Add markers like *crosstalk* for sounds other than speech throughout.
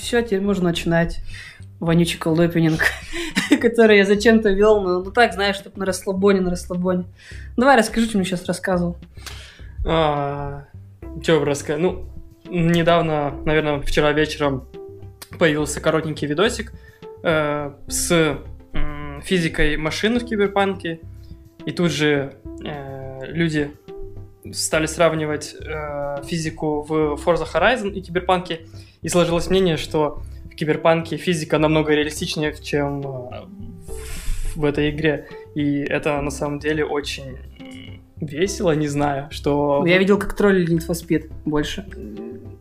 все, теперь можно начинать вонючий колдопининг, *laughs* который я зачем-то вел, ну, ну так, знаешь, чтобы на расслабоне, на расслабоне. Давай расскажи, что мне сейчас рассказывал. А, Че рассказать? Ну, недавно, наверное, вчера вечером появился коротенький видосик э, с э, физикой машин в киберпанке, и тут же э, люди стали сравнивать э, физику в Forza Horizon и киберпанке, и сложилось мнение, что в киберпанке физика намного реалистичнее, чем э, в этой игре, и это на самом деле очень весело, не знаю, что... Я видел, как троллили Need for Speed больше.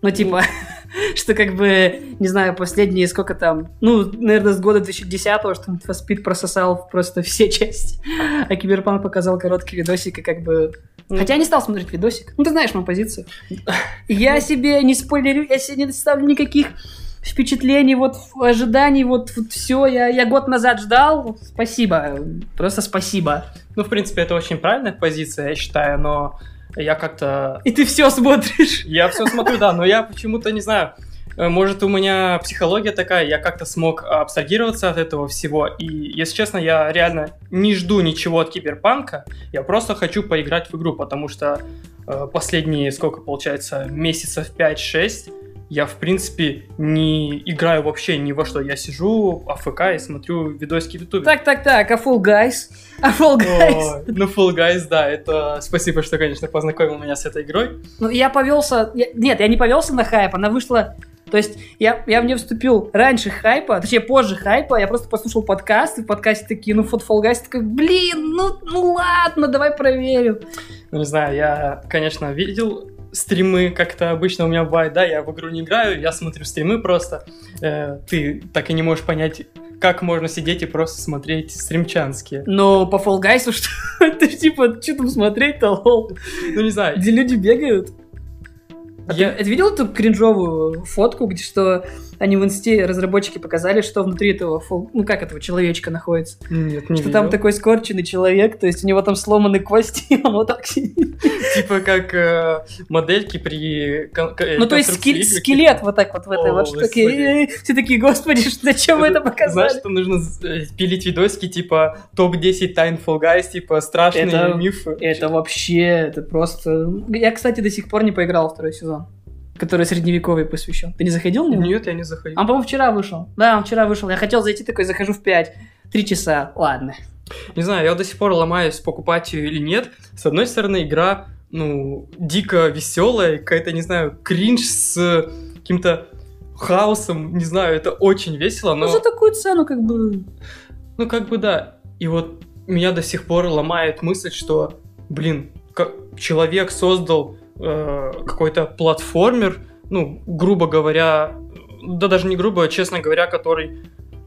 Ну, типа, *laughs* что как бы, не знаю, последние сколько там, ну, наверное, с года 2010-го, что Need for Speed прососал просто все *laughs* части, а Киберпанк показал короткий видосик, и как бы... Хотя я не стал смотреть видосик. Ну, ты знаешь мою позицию. Я себе не спойлерю, я себе не ставлю никаких впечатлений, вот ожиданий, вот, вот все. Я, я год назад ждал. Спасибо. Просто спасибо. Ну, в принципе, это очень правильная позиция, я считаю, но я как-то... И ты все смотришь. Я все смотрю, да, но я почему-то не знаю. Э, может, у меня психология такая, я как-то смог абстрагироваться от этого всего. И, если честно, я реально не жду ничего от киберпанка. Я просто хочу поиграть в игру, потому что э, последние, сколько получается, месяцев 5-6 я, в принципе, не играю вообще ни во что. Я сижу АФК и смотрю видосики в Ютубе. Так, так, так, а Fall Guys? А Fall Guys? О, ну, Fall Guys, да, это... Спасибо, что, конечно, познакомил меня с этой игрой. Ну, я повелся... Я... Нет, я не повелся на хайп, она вышла... То есть я, я в нее вступил раньше хайпа, точнее позже хайпа, я просто послушал подкаст, и в подкасте такие, ну, вот Fall Guys, такой, блин, ну, ну ладно, давай проверю. Ну, не знаю, я, конечно, видел стримы, как-то обычно у меня бывает, да, я в игру не играю, я смотрю стримы просто. Э, ты так и не можешь понять, как можно сидеть и просто смотреть стримчанские. Но по Fall Guys, *laughs* что ты типа, что там смотреть-то, лол? Ну, не знаю. Где люди бегают? А я... ты, ты видел эту кринжовую фотку, где что они в инсте, разработчики показали, что внутри этого, фол... ну как этого человечка находится? Нет, не Что видел. там такой скорченный человек, то есть у него там сломаны кости, и *laughs* он вот так сидит. Типа как э, модельки при кон- к- Ну то есть игры. скелет вот так вот в этой О, вот штуке. Все такие, господи, зачем вы это Знаешь, показали? что нужно э, пилить видосики, типа топ-10 тайн Fall Guys, типа страшные Это- мифы. Это вообще, это просто... Я, кстати, до сих пор не поиграл второй сезон, который средневековый посвящен. Ты не заходил в него? Нет, я не заходил. Он, по-моему, вчера вышел. Да, он вчера вышел. Я хотел зайти такой, захожу в 5. Три часа. Ладно. Не знаю, я до сих пор ломаюсь, покупать ее или нет. С одной стороны, игра, ну, дико веселая, какая-то, не знаю, кринж с каким-то хаосом, не знаю, это очень весело, но... Ну, за такую цену, как бы... Ну, как бы да. И вот меня до сих пор ломает мысль, что, блин, как человек создал э, какой-то платформер, ну, грубо говоря, да даже не грубо, а честно говоря, который,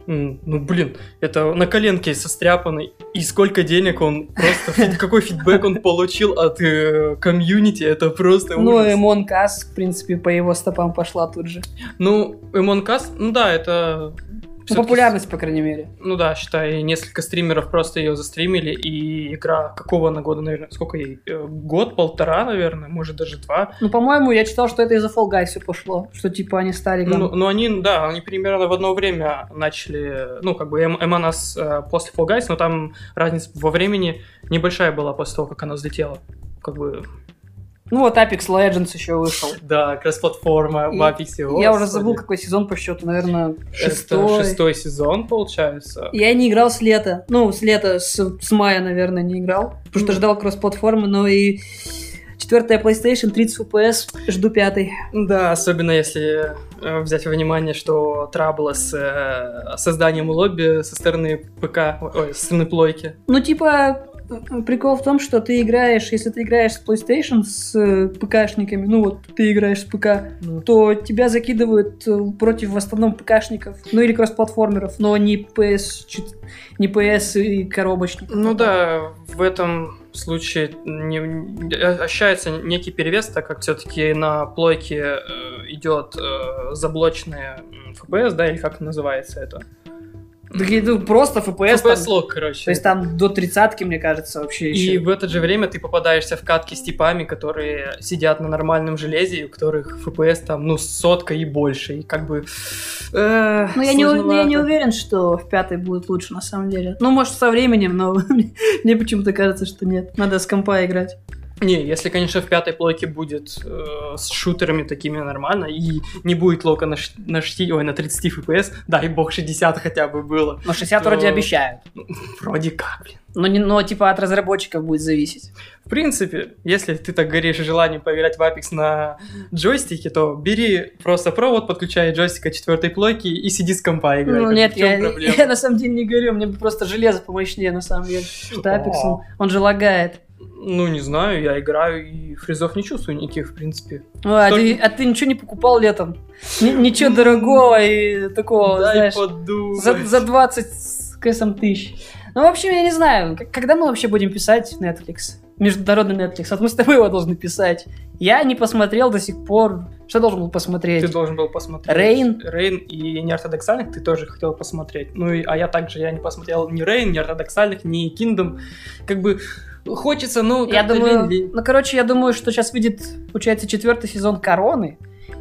ну, блин, это на коленке состряпанный, и сколько денег он просто, фид- *laughs* какой фидбэк он получил от э, комьюнити, это просто Ну. Эмон Касс, в принципе, по его стопам пошла тут же. Ну, Эмон Каст, ну да, это... Ну, популярность, по крайней мере. Ну да, считай, несколько стримеров просто ее застримили, и игра какого она года, наверное, сколько ей? Э, Год, полтора, наверное, может даже два. Ну, по-моему, я читал, что это из-за Fall Guys все пошло. Что, типа, они стали... Ну, ну, они, да, они примерно в одно время начали, ну, как бы, Эм- Эманас э, после Fall Guys, но там разница во времени небольшая была после того, как она взлетела. Как бы, Ну, вот Apex Legends еще вышел. да, кросс-платформа в Apex. Я уже забыл, какой сезон по счету, наверное, Это шестой. шестой сезон, получается. Я не играл с лета. Ну, с лета, с, с мая, наверное, не играл. Потому что Ну. ждал кросс-платформы, но и четвертая PlayStation, 30 FPS, жду пятый. Да, особенно если э, взять во внимание, что трабла с э, созданием лобби со стороны ПК, ой, со стороны плойки. Ну, типа, прикол в том, что ты играешь, если ты играешь с PlayStation с э, ПКшниками, ну вот ты играешь с ПК, то тебя закидывают э, против в основном ПКшников, ну или кросс-платформеров, но не PS, не PS и коробочников. Ну да, в этом случае не, ощущается некий перевес, так как все-таки на плойке э, идет э, заблоченная м, FPS, да, или как называется это? Ну, просто FPS. там- FPS-лог, короче. то есть там до тридцатки, мне кажется, вообще И еще. в это же время ты попадаешься в катки с типами, которые сидят на нормальном железе, и у которых FPS там, ну, сотка и больше. И как бы... э, Ну, я не, у- я не уверен, что в пятой будет лучше, на самом деле. Ну, может, со временем, но *laughs* мне почему-то кажется, что нет. Надо с компа играть. Не, если, конечно, в пятой плойке будет э, с шутерами такими нормально, и не будет лока на, ш- на, 60 ой, на 30 FPS, дай бог 60 хотя бы было. Но 60 То- вроде обещают. *laughs* Вроде как, блин. Но, не, но типа от разработчиков будет зависеть. В принципе, если ты так горишь желанием поиграть в Apex на джойстике, то бери просто провод, подключай джойстика четвертой плойки и сиди с компа играй. Ну нет, я, проблема? *laughs* я на самом деле не говорю, мне бы просто железо помощнее на самом деле. Что Apex, он, он же лагает. Ну, не знаю, я играю и фризов не чувствую никаких, в принципе. А, Только- ты, а ты ничего не покупал летом? Ни- ничего дорогого и такого, Дай знаешь, подумать. за, за 20 с кэсом тысяч. Ну, в общем, я не знаю, когда мы вообще будем писать Netflix? Международный Netflix. Вот мы с тобой его должны писать. Я не посмотрел до сих пор. Что должен был посмотреть? Ты должен был посмотреть. Рейн. Рейн и неортодоксальных ты тоже хотел посмотреть. Ну, и, а я также я не посмотрел ни Рейн, ни ортодоксальных, ни Kingdom. Как бы хочется, ну, Я думаю, лень- ну, короче, я думаю, что сейчас выйдет, получается, четвертый сезон Короны.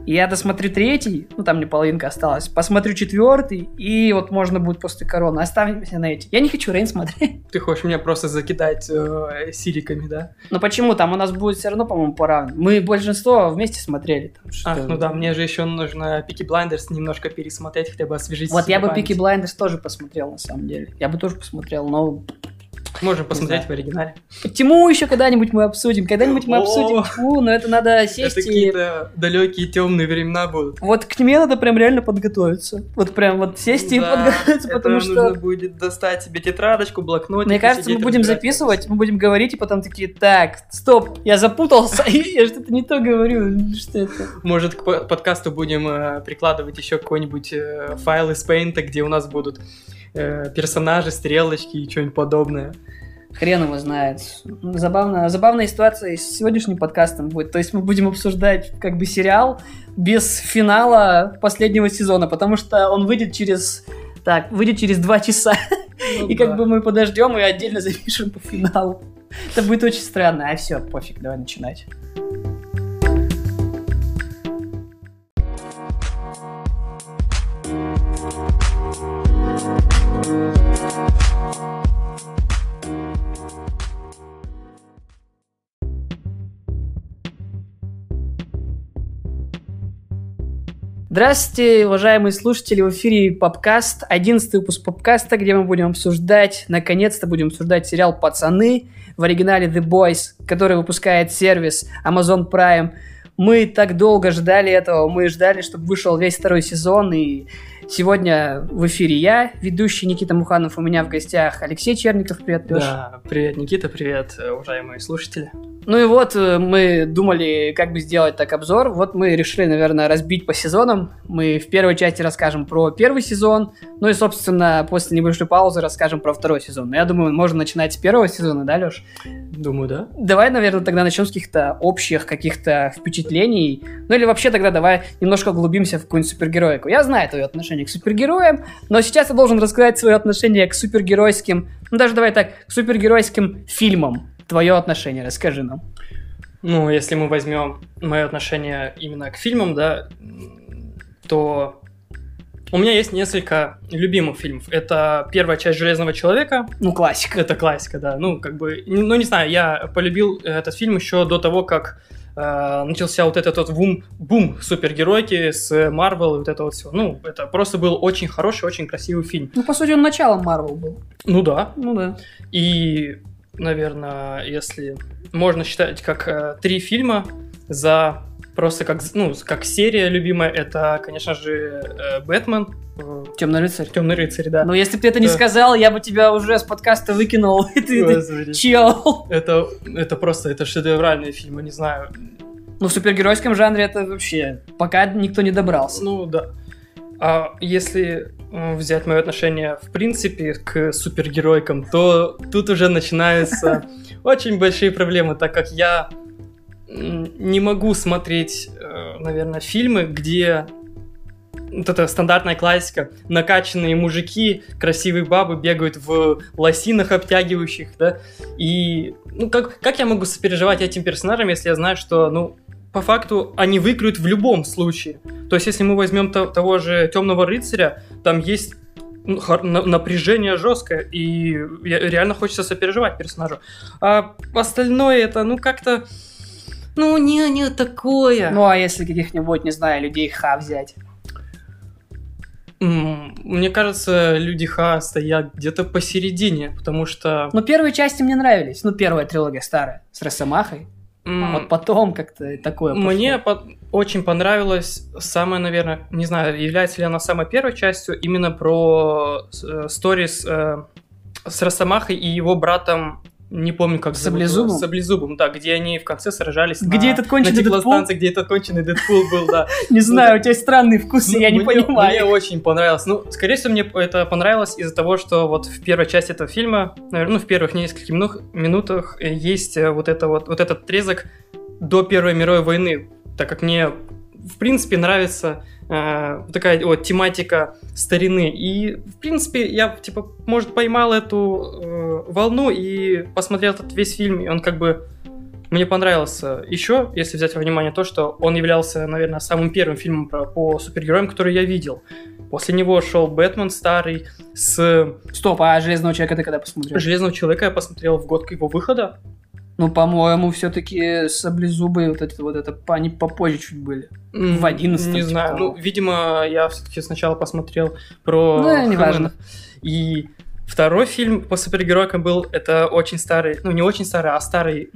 И я досмотрю третий, ну там мне половинка осталась, посмотрю четвертый, и вот можно будет после короны. Оставимся на эти. Я не хочу Reign смотреть. Ты хочешь меня просто закидать э, силиками, да? Но почему? Там у нас будет все равно, по-моему, пора. Мы большинство вместе смотрели. Там, что- Ах, ну да, мне же еще нужно Peaky Blinders немножко пересмотреть, хотя бы освежить Вот я бы. Peaky Blinders тоже посмотрел, на самом деле. Я бы тоже посмотрел, но Можем посмотреть в оригинале. Тьму еще когда-нибудь мы обсудим. Когда-нибудь мы обсудим Тьму, но это надо сесть Это и... какие-то далекие темные времена будут. Вот к тьме надо прям реально подготовиться. Вот прям вот сесть и подготовиться, это потому что... нужно будет достать себе тетрадочку, блокнотик. Мне кажется, мы будем записывать, мы будем говорить, и потом такие, так, стоп, я запутался, *laughs* я что-то не то говорю, что это? Может, к по- подкасту будем э, прикладывать еще какой-нибудь э, файл из Paint, где у нас будут э, персонажи, стрелочки и что-нибудь подобное. Хрен его знает. Забавно, забавная ситуация с сегодняшним подкастом будет. То есть мы будем обсуждать как бы сериал без финала последнего сезона, потому что он выйдет через... Так, выйдет через два часа. Ну И как бы мы подождем и отдельно *laughs* запишем по финалу. Это будет очень странно. А все, пофиг, давай начинать. Здравствуйте, уважаемые слушатели, в эфире Попкаст, 11 выпуск Попкаста, где мы будем обсуждать, наконец-то будем обсуждать сериал «Пацаны» в оригинале The Boys, который выпускает сервис Amazon Prime. Мы так долго ждали этого, мы ждали, чтобы вышел весь второй сезон, и сегодня в эфире я, ведущий Никита Муханов, у меня в гостях Алексей Черников, привет, Лёш. Да, привет, Никита, привет, уважаемые слушатели. Ну и вот э, мы думали, как бы сделать так обзор. Вот мы решили, наверное, разбить по сезонам. Мы в первой части расскажем про первый сезон. Ну и, собственно, после небольшой паузы расскажем про второй сезон. Но я думаю, можно начинать с первого сезона, да, Леш? Думаю, да. Давай, наверное, тогда начнем с каких-то общих каких-то впечатлений. Ну или вообще тогда давай немножко углубимся в какую-нибудь супергероику. Я знаю твое отношение к супергероям, но сейчас я должен рассказать свое отношение к супергеройским, ну даже давай так, к супергеройским фильмам. Твое отношение, расскажи нам. Ну, если мы возьмем мое отношение именно к фильмам, да, то у меня есть несколько любимых фильмов. Это первая часть Железного человека. Ну, классика. Это классика, да. Ну, как бы, ну, не знаю, я полюбил этот фильм еще до того, как э, начался вот этот вот бум, бум супергеройки с Марвел и вот это вот все. Ну, это просто был очень хороший, очень красивый фильм. Ну, по сути, он началом Марвел был. Ну да. Ну да. И, наверное, если можно считать как э, три фильма за просто как, ну, как серия любимая, это, конечно же, э, Бэтмен, э, Темный рыцарь. Темный рыцарь, да. Но если бы ты это не сказал, я бы тебя уже с подкаста выкинул. *laughs* И ты- чел. Это, это просто, это шедевральные фильмы, не знаю. Ну, в супергеройском жанре это вообще пока никто не добрался. Ну, да. А если м, взять мое отношение, в принципе, к супергеройкам, то тут уже начинаются *laughs* очень большие проблемы, так как я не могу смотреть, э, наверное, фильмы, где вот это стандартная классика. Накачанные мужики, красивые бабы бегают в лосинах обтягивающих, да. И, ну, как, как я могу сопереживать этим персонажам, если я знаю, что, ну, по факту они выиграют в любом случае. То есть, если мы возьмем то, того же Темного рыцаря, там есть ну, напряжение жесткое, и реально хочется сопереживать персонажу. А остальное это, ну, как-то... Ну, не, не такое. Ну, а если каких-нибудь, не знаю, людей Ха взять? Мне кажется, люди Ха стоят где-то посередине, потому что... Ну, первые части мне нравились. Ну, первая трилогия старая, с Росомахой. Mm. А вот потом как-то такое пошло. Мне по- очень понравилась самая, наверное, не знаю, является ли она самой первой частью, именно про э, сторис э, с Росомахой и его братом не помню, как Саблезубом? Зовут, Саблезубом, да, где они в конце сражались где на, этот конченый на станции, где этот конченый Дэдпул был, да. *laughs* Не знаю, у тебя странный вкус, я не понимаю. Мне очень понравилось. Ну, скорее всего, мне это понравилось из-за того, что вот в первой части этого фильма, наверное, ну, в первых нескольких минутах есть э, вот это вот, вот этот отрезок до Первой мировой войны, так как мне в принципе нравится такая вот тематика старины. И, в принципе, я, типа, может, поймал эту э, волну и посмотрел этот весь фильм, и он как бы мне понравился. Еще, если взять во внимание то, что он являлся, наверное, самым первым фильмом про, по супергероям, который я видел. После него шел Бэтмен старый с... Стоп, а Железного Человека ты когда посмотрел? Железного Человека я посмотрел в год его выхода. Ну, по-моему, все-таки саблезубые вот это вот это они попозже чуть были. В 11 Не знаю. Ну, видимо, я все-таки сначала посмотрел про Ну, неважно. И второй фильм по супергеройкам был, это очень старый, ну, не очень старый, а старый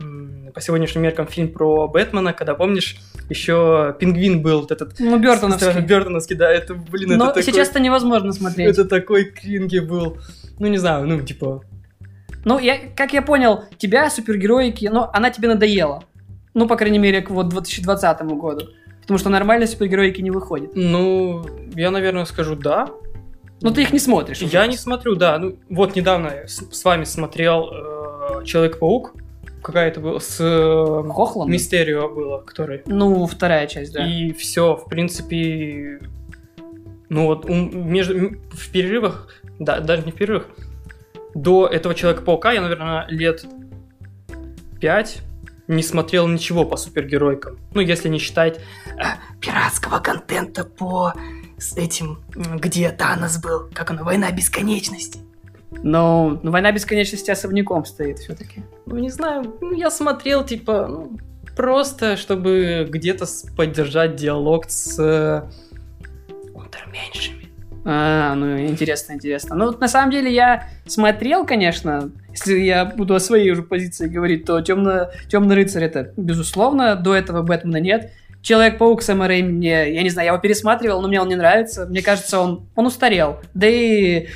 по сегодняшним меркам фильм про Бэтмена, когда, помнишь, еще Пингвин был вот этот... Ну, Бёртоновский. Бёртоновский, да, это, блин, Но это такой... сейчас это невозможно смотреть. Это такой кринги был. Ну, не знаю, ну, типа, ну, я, как я понял, тебя супергероики, ну, она тебе надоела. Ну, по крайней мере, к вот 2020 году. Потому что нормальные супергероики не выходят. Ну, я, наверное, скажу да. Но ты их не смотришь. Я уже. не смотрю, да. Ну, вот недавно я с, с вами смотрел э, Человек-паук. Какая это была? С э, Хохлом? Мистерио было, который. Ну, вторая часть, да. И все, в принципе. Ну вот, между, в перерывах, да, даже не в перерывах, до этого Человека-паука я, наверное, лет пять не смотрел ничего по супергеройкам. Ну, если не считать э, пиратского контента по с этим, где Танос был, как оно, Война Бесконечности. Но ну, Война Бесконечности особняком стоит все-таки. Ну, не знаю, ну, я смотрел, типа, ну, просто, чтобы где-то поддержать диалог с э, Унтерменшами. А, ну, интересно, интересно. Ну, на самом деле, я смотрел, конечно, если я буду о своей уже позиции говорить, то темно, темный рыцарь это, безусловно, до этого Бэтмена нет. Человек-паук Сэма Рэйми мне, я не знаю, я его пересматривал, но мне он не нравится. Мне кажется, он, он устарел. Да и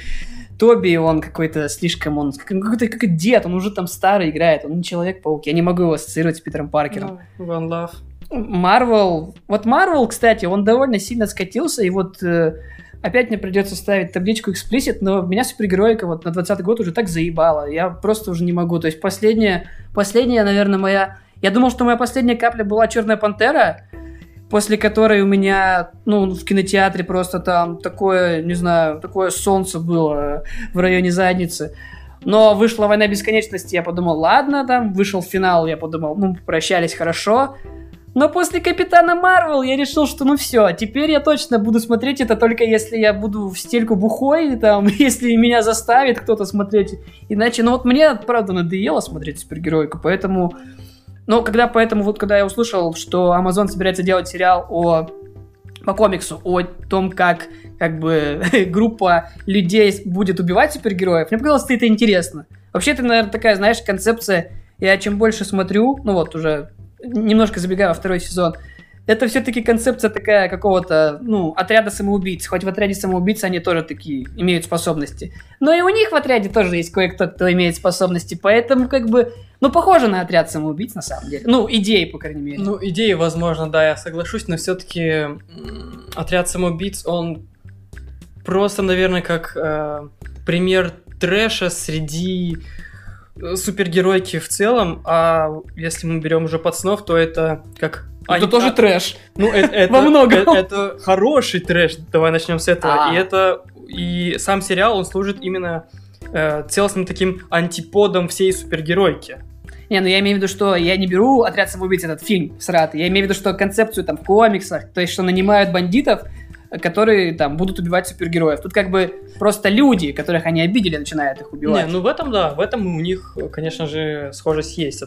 Тоби, он какой-то слишком, он какой-то как дед, он уже там старый играет, он не Человек-паук. Я не могу его ассоциировать с Питером Паркером. No, one love. Марвел, вот Марвел, кстати, он довольно сильно скатился, и вот э, Опять мне придется ставить табличку explicit, но меня супергероика вот на 20 год уже так заебала. Я просто уже не могу. То есть последняя, последняя, наверное, моя... Я думал, что моя последняя капля была Черная Пантера, после которой у меня, ну, в кинотеатре просто там такое, не знаю, такое солнце было в районе задницы. Но вышла «Война бесконечности», я подумал, ладно, там, вышел финал, я подумал, ну, прощались хорошо. Но после Капитана Марвел я решил, что ну все, теперь я точно буду смотреть это только если я буду в стельку бухой, там, *laughs* если меня заставит кто-то смотреть. Иначе, ну вот мне, правда, надоело смотреть супергеройку, поэтому... Но когда поэтому, вот когда я услышал, что Amazon собирается делать сериал о по комиксу о том, как как бы *laughs* группа людей будет убивать супергероев, мне показалось, что это интересно. Вообще, это, наверное, такая, знаешь, концепция, я чем больше смотрю, ну вот уже немножко забегая во второй сезон, это все-таки концепция такая какого-то, ну, отряда самоубийц. Хоть в отряде самоубийц они тоже такие имеют способности. Но и у них в отряде тоже есть кое-кто, кто имеет способности. Поэтому, как бы, ну, похоже на отряд самоубийц, на самом деле. Ну, идеи, по крайней мере. Ну, идеи, возможно, да, я соглашусь, но все-таки отряд самоубийц, он просто, наверное, как э, пример трэша среди супергеройки в целом, а если мы берем уже пацанов, то это как... Это они- тоже трэш. Ну, это, *laughs* это, Во многом. э- это хороший трэш. Давай начнем с этого. А. И это и сам сериал он служит именно э, целостным таким антиподом всей супергеройки. Не, ну я имею в виду, что я не беру «Отряд самоубийц» этот фильм сратый. Я имею в виду, что концепцию там в комиксах, то есть, что нанимают бандитов, которые там будут убивать супергероев. Тут как бы просто люди, которых они обидели, начинают их убивать. Не, ну в этом да, в этом у них, конечно же, схожесть есть.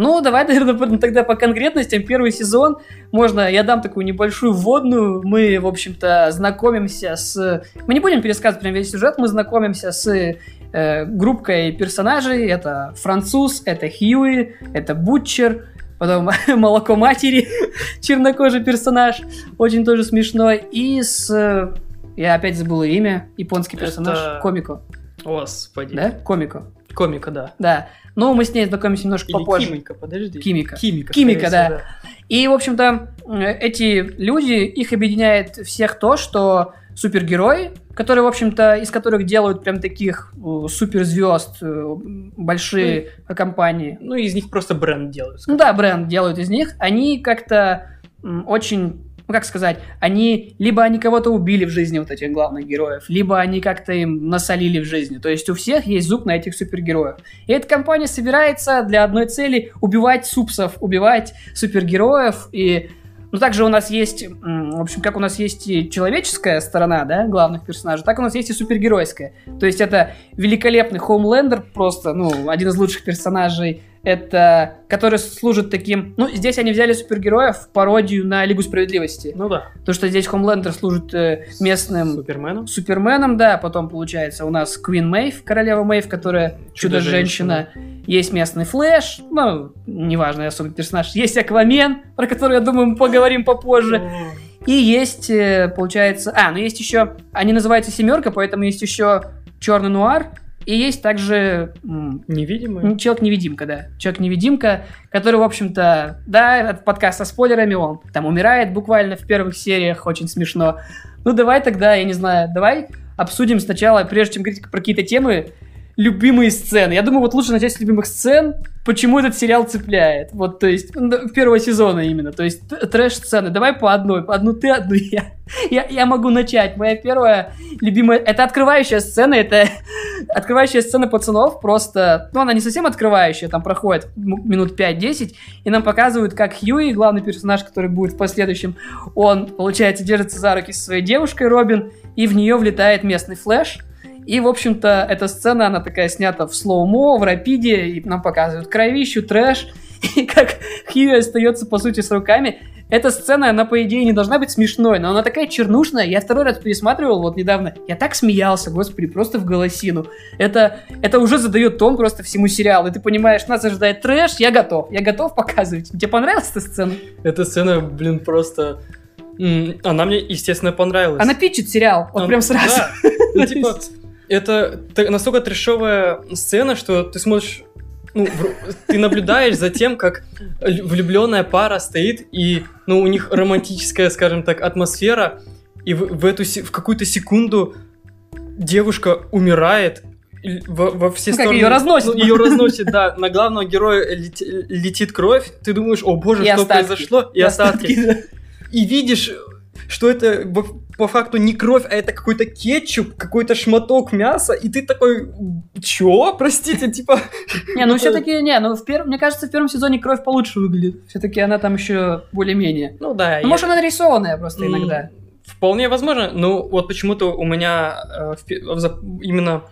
Ну, давай, *laughs* наверное, тогда по конкретностям. Первый сезон, можно, я дам такую небольшую вводную. Мы, в общем-то, знакомимся с... Мы не будем пересказывать прям весь сюжет, мы знакомимся с э, группкой персонажей. Это француз, это Хьюи, это Бутчер, потом *laughs* молоко матери, *laughs* чернокожий персонаж, очень тоже смешной. И с... э, Я опять забыла имя, японский персонаж, Это- Комико, Господи. да? Комико, Комика, да. да. Но мы с ней знакомимся немножко Или попозже. Кимика, подожди. Кимика. Кимика. Кимика, да. всего, И, в общем-то, эти люди, их объединяет всех то, что супергерои, которые, в общем-то, из которых делают прям таких э, суперзвезд, э, большие компании. Ну, из них просто бренд делают. Ну да, бренд делают из них. Они как-то очень, ну как сказать, они либо они кого-то убили в жизни вот этих главных героев, либо они как-то им насолили в жизни. То есть у всех есть зуб на этих супергероев. И эта компания собирается для одной цели убивать супсов, убивать супергероев и ну, также у нас есть, в общем, как у нас есть и человеческая сторона, да, главных персонажей, так у нас есть и супергеройская. То есть это великолепный Хоумлендер, просто, ну, один из лучших персонажей, это, который служит таким... Ну, здесь они взяли супергероев в пародию на Лигу Справедливости. Ну да. То, что здесь Хомлендер служит э, местным Суперменом. Суперменом, да, потом получается у нас Квин Мэйв, королева Мэйв, которая чудо-женщина. Есть местный Флэш, ну, неважно, особый персонаж. Есть Аквамен, про который, я думаю, мы поговорим попозже. И есть, э, получается... А, ну есть еще... Они называются «Семерка», поэтому есть еще «Черный нуар», и есть также Невидимый. Человек-невидимка, да. Человек-невидимка, который, в общем-то, да, этот подкаст со спойлерами, он там умирает буквально в первых сериях, очень смешно. Ну, давай тогда, я не знаю, давай обсудим сначала, прежде чем говорить про какие-то темы, любимые сцены. Я думаю, вот лучше начать с любимых сцен, почему этот сериал цепляет. Вот, то есть, первого сезона именно. То есть, трэш-сцены. Давай по одной. По одну ты, *laughs* одну я. я. Я могу начать. Моя первая любимая... Это открывающая сцена, это *laughs* открывающая сцена пацанов просто... Ну, она не совсем открывающая, там проходит минут 5-10, и нам показывают, как Хьюи, главный персонаж, который будет в последующем, он, получается, держится за руки со своей девушкой Робин, и в нее влетает местный Flash, и, в общем-то, эта сцена, она такая снята в slow-mo, в рапиде, и нам показывают кровищу, трэш, *laughs* и как Хьюи остается, по сути, с руками. Эта сцена, она, по идее, не должна быть смешной, но она такая чернушная. Я второй раз пересматривал вот недавно. Я так смеялся, господи, просто в голосину. Это, это уже задает тон просто всему сериалу. И ты понимаешь, нас ожидает трэш, я готов. Я готов показывать. Тебе понравилась эта сцена? Эта сцена, блин, просто... Она мне, естественно, понравилась. Она питчит сериал, вот Он- прям сразу. да. Ну, типа, *laughs* это настолько трешовая сцена, что ты смотришь, ну, ты наблюдаешь за тем, как влюбленная пара стоит, и, ну, у них романтическая, скажем так, атмосфера, и в, в эту в какую-то секунду девушка умирает, и во, во все Ну, как, стороны. её разносит. ее разносит, да. На главного героя лети- летит кровь. Ты думаешь, о боже, И что остатки. произошло? И остатки да. и видишь, что это по, факту не кровь, а это какой-то кетчуп, какой-то шматок мяса, и ты такой, чё, простите, типа... Не, ну *laughs* все-таки, не, ну в первом, мне кажется, в первом сезоне кровь получше выглядит. Все-таки она там еще более-менее. Ну да, Ну, может, она нарисованная просто иногда. Вполне возможно, но вот почему-то у меня э, именно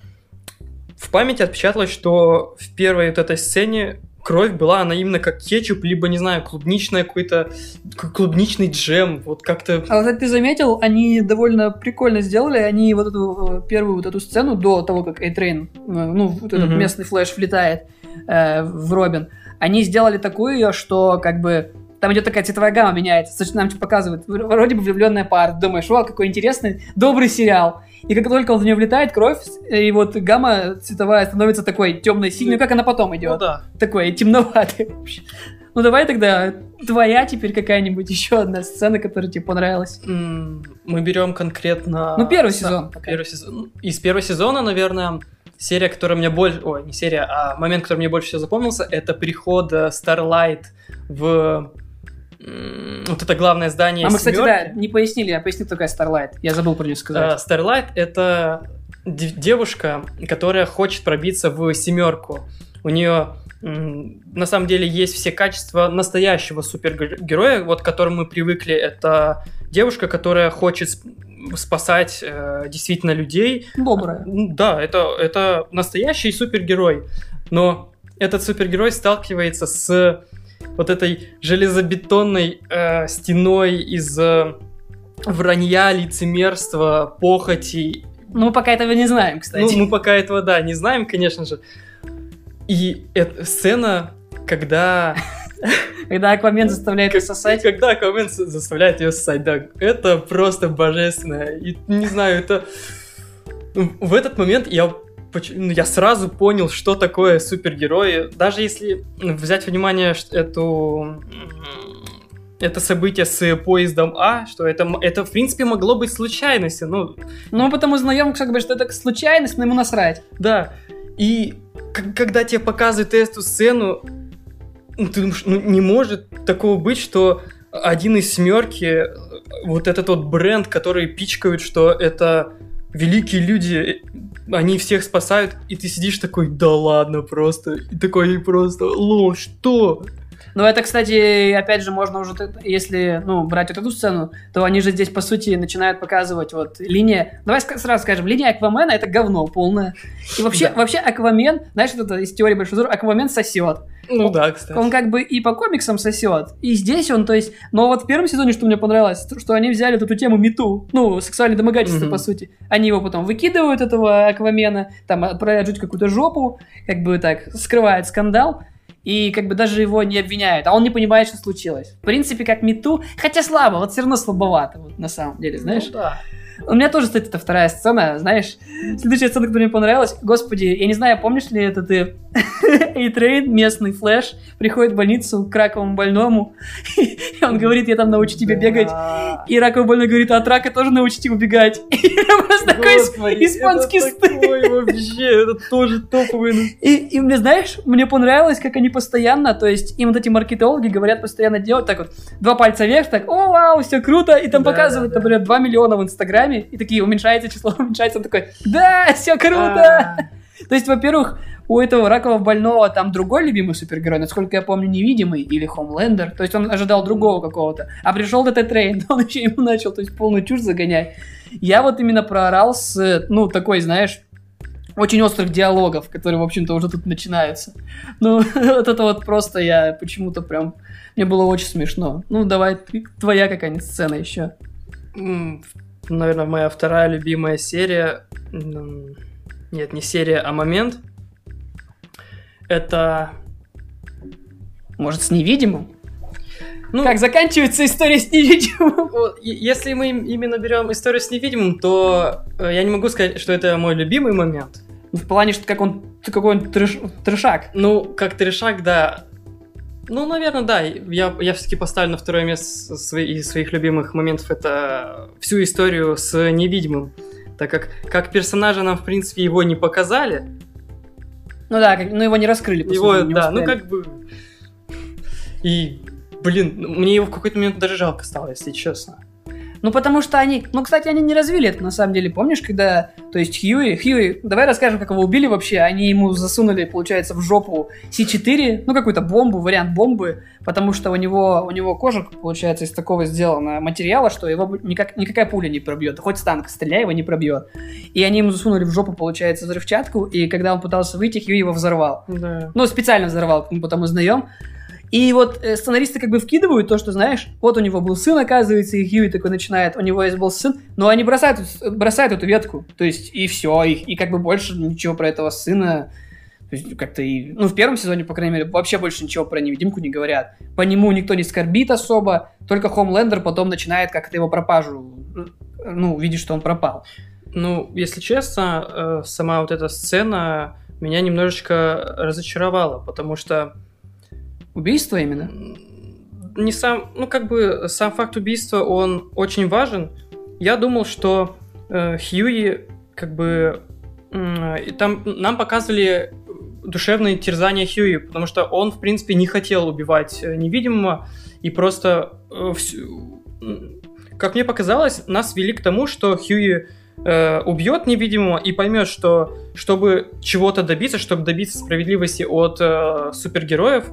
в памяти отпечаталось, что в первой вот этой сцене кровь была, она именно как кетчуп, либо, не знаю, клубничная какой-то, клубничный джем, вот как-то... А вот ты заметил, они довольно прикольно сделали. Они вот эту э, первую вот эту сцену до того, как A-Train, ну, вот этот Мгм. местный Flash влетает э, в Робин, они сделали такую ее, что как бы там идет такая цветовая гамма меняется. Значит, нам показывают, вроде бы влюбленная пара. Думаешь, о, какой интересный, добрый сериал. И как только в нее влетает кровь, и вот гамма цветовая становится такой темно-синей, ну как она потом идет. Ну да. Такой темноватый вообще. Ну давай тогда твоя теперь какая-нибудь еще одна сцена, которая тебе понравилась. Мы берем конкретно... Ну, первый Да, сезон пока. Первый сезон. Из первого сезона, наверное, серия, которая мне больше... Ой, не серия, а момент, который мне больше всего запомнился, это приход э, Starlight в вот это главное здание А мы, кстати, да, не пояснили, я пояснил такая Starlight. Я забыл про нее сказать. Э, Starlight это де- девушка, которая хочет пробиться в семерку. У нее на самом деле есть все качества настоящего супергероя, вот к которому мы привыкли. Это девушка, которая хочет сп- спасать э, действительно людей, Добрая. Да, это, это настоящий супергерой. Но этот супергерой сталкивается с вот этой железобетонной э, стеной из э, вранья, лицемерства, похоти. Ну, мы пока этого не знаем, Ну, кстати. мы пока этого, да, не знаем, конечно же. И эта сцена, когда... *laughs* Когда Аквамен заставляет ее сосать. Когда Аквамен заставляет ее ссать, да, это просто божественно. И не знаю, это... ну, В этот момент я ну, я сразу понял, что такое супергерои. Даже если взять внимание эту это событие с поездом А, что это, это в принципе могло быть случайностью. Ну, Ну, мы потом узнаем, как бы, что это случайность, но ему насрать. да. И когда тебе показывают эту сцену, ну, ты думаешь, ну не может такого быть, что один из семерки, э, вот этот вот бренд, который пичкают, что это великие люди, э, они всех спасают, и ты сидишь такой, да ладно, просто, и такой просто, лол, что? Но это, кстати, опять же, можно уже, если, ну, брать вот эту сцену, то они же здесь, по сути, начинают показывать вот линия... Давай сразу скажем, линия Аквамена — это говно полное. И вообще, Да. вообще Аквамен, знаешь, это из теории большого взора, Аквамен сосет. Ну да, кстати. Он как бы и по комиксам сосет, и здесь он, то есть... Но вот в первом сезоне, что мне понравилось, то, что они взяли вот эту тему мету, ну, сексуальное домогательство, Мгм. по сути. Они его потом выкидывают, этого Аквамена, там, отправляют жить какую-то жопу, как бы так, скрывает скандал, и как бы даже его не обвиняют, а он не понимает, что случилось. В принципе, как MeToo, хотя слабо, вот все равно слабовато, вот, на самом деле, знаешь. Ну да. У меня тоже, кстати, это вторая сцена, знаешь. Следующая сцена, которая мне понравилась. Господи, я не знаю, помнишь ли это ты? *laughs* A-Train, местный Flash, приходит в больницу к раковому больному, *laughs* и он говорит, я там научу тебя бегать. И раковый больной говорит, а от рака тоже научите убегать. *laughs* И просто такой испанский стыд. вообще, это тоже топовый. ну. И, мне, знаешь, мне понравилось, как они постоянно, то есть им вот эти маркетологи говорят постоянно делать так вот, два пальца вверх, так, о, вау, все круто, и там показывают, например, 2 миллиона в Инстаграме, и такие, уменьшается число, *laughs* уменьшается, он такой, да, все круто. А, То есть, во-первых, у этого ракового больного там другой любимый супергерой, насколько я помню, невидимый или Homelander. То есть он ожидал другого какого-то. А пришел этот Train, *laughs* он еще ему начал, то есть полную чушь загонять. Я вот именно проорал с, ну, такой, знаешь, очень острых диалогов, которые, в общем-то, уже тут начинаются. Ну, *laughs* вот это вот просто я почему-то прям... Мне было очень смешно. Ну, давай, твоя какая-нибудь сцена еще. Наверное, моя вторая любимая серия. Нет, не серия, а момент. Это... Может, с невидимым? Ну, Как заканчивается история с невидимым? *laughs* если мы им- именно берем историю с невидимым, то э, я не могу сказать, что это мой любимый момент. В плане, что как он, какой он трэш- трешак. Ну, как трешак, да. Ну, наверное, да. Я, я все-таки поставлю на второе место свои, из своих любимых моментов это всю историю с невидимым. Так как как персонажа нам, в принципе, его не показали. Ну да, как- ну его не раскрыли. по его, сути, да, ну успели. как бы... И, блин, ну, мне его в какой-то момент даже жалко стало, если честно. Ну потому что они... Ну, кстати, они не развили это на самом деле. Помнишь, когда... То есть Хьюи... Хьюи... Давай расскажем, как его убили вообще. Они ему засунули, получается, в жопу С4, ну, какую-то бомбу, вариант бомбы, потому что у него, у него кожа, получается, из такого сделана материала, что его никак, никакая пуля не пробьет. Хоть с танка стреляй, его не пробьет. И они ему засунули в жопу, получается, взрывчатку, и когда он пытался выйти, Хьюи его взорвал. Да. Ну, специально взорвал, мы потом узнаем. И вот э, сценаристы как бы вкидывают то, что, знаешь, вот у него был сын, оказывается, и Хьюи такой начинает, у него есть был сын, но они бросают, бросают эту ветку, то есть, и все, и, и как бы больше ничего про этого сына, то есть, как-то и, ну, в первом сезоне, по крайней мере, вообще больше ничего про невидимку не говорят. По нему никто не скорбит особо, только Хомлендер потом начинает как-то его пропажу, ну, видит, что он пропал. Ну, если честно, э, сама вот эта сцена меня немножечко разочаровала, потому что Убийство именно? не сам, ну как бы сам факт убийства, он очень важен. Я думал, что э, Хьюи как бы и там нам показывали душевные терзания Хьюи, потому что он, в принципе, не хотел убивать э, невидимого, и просто, э, всю- как мне показалось, нас вели к тому, что Хьюи э, убьет невидимого и поймет, что чтобы чего-то добиться, чтобы добиться справедливости от э, супергероев,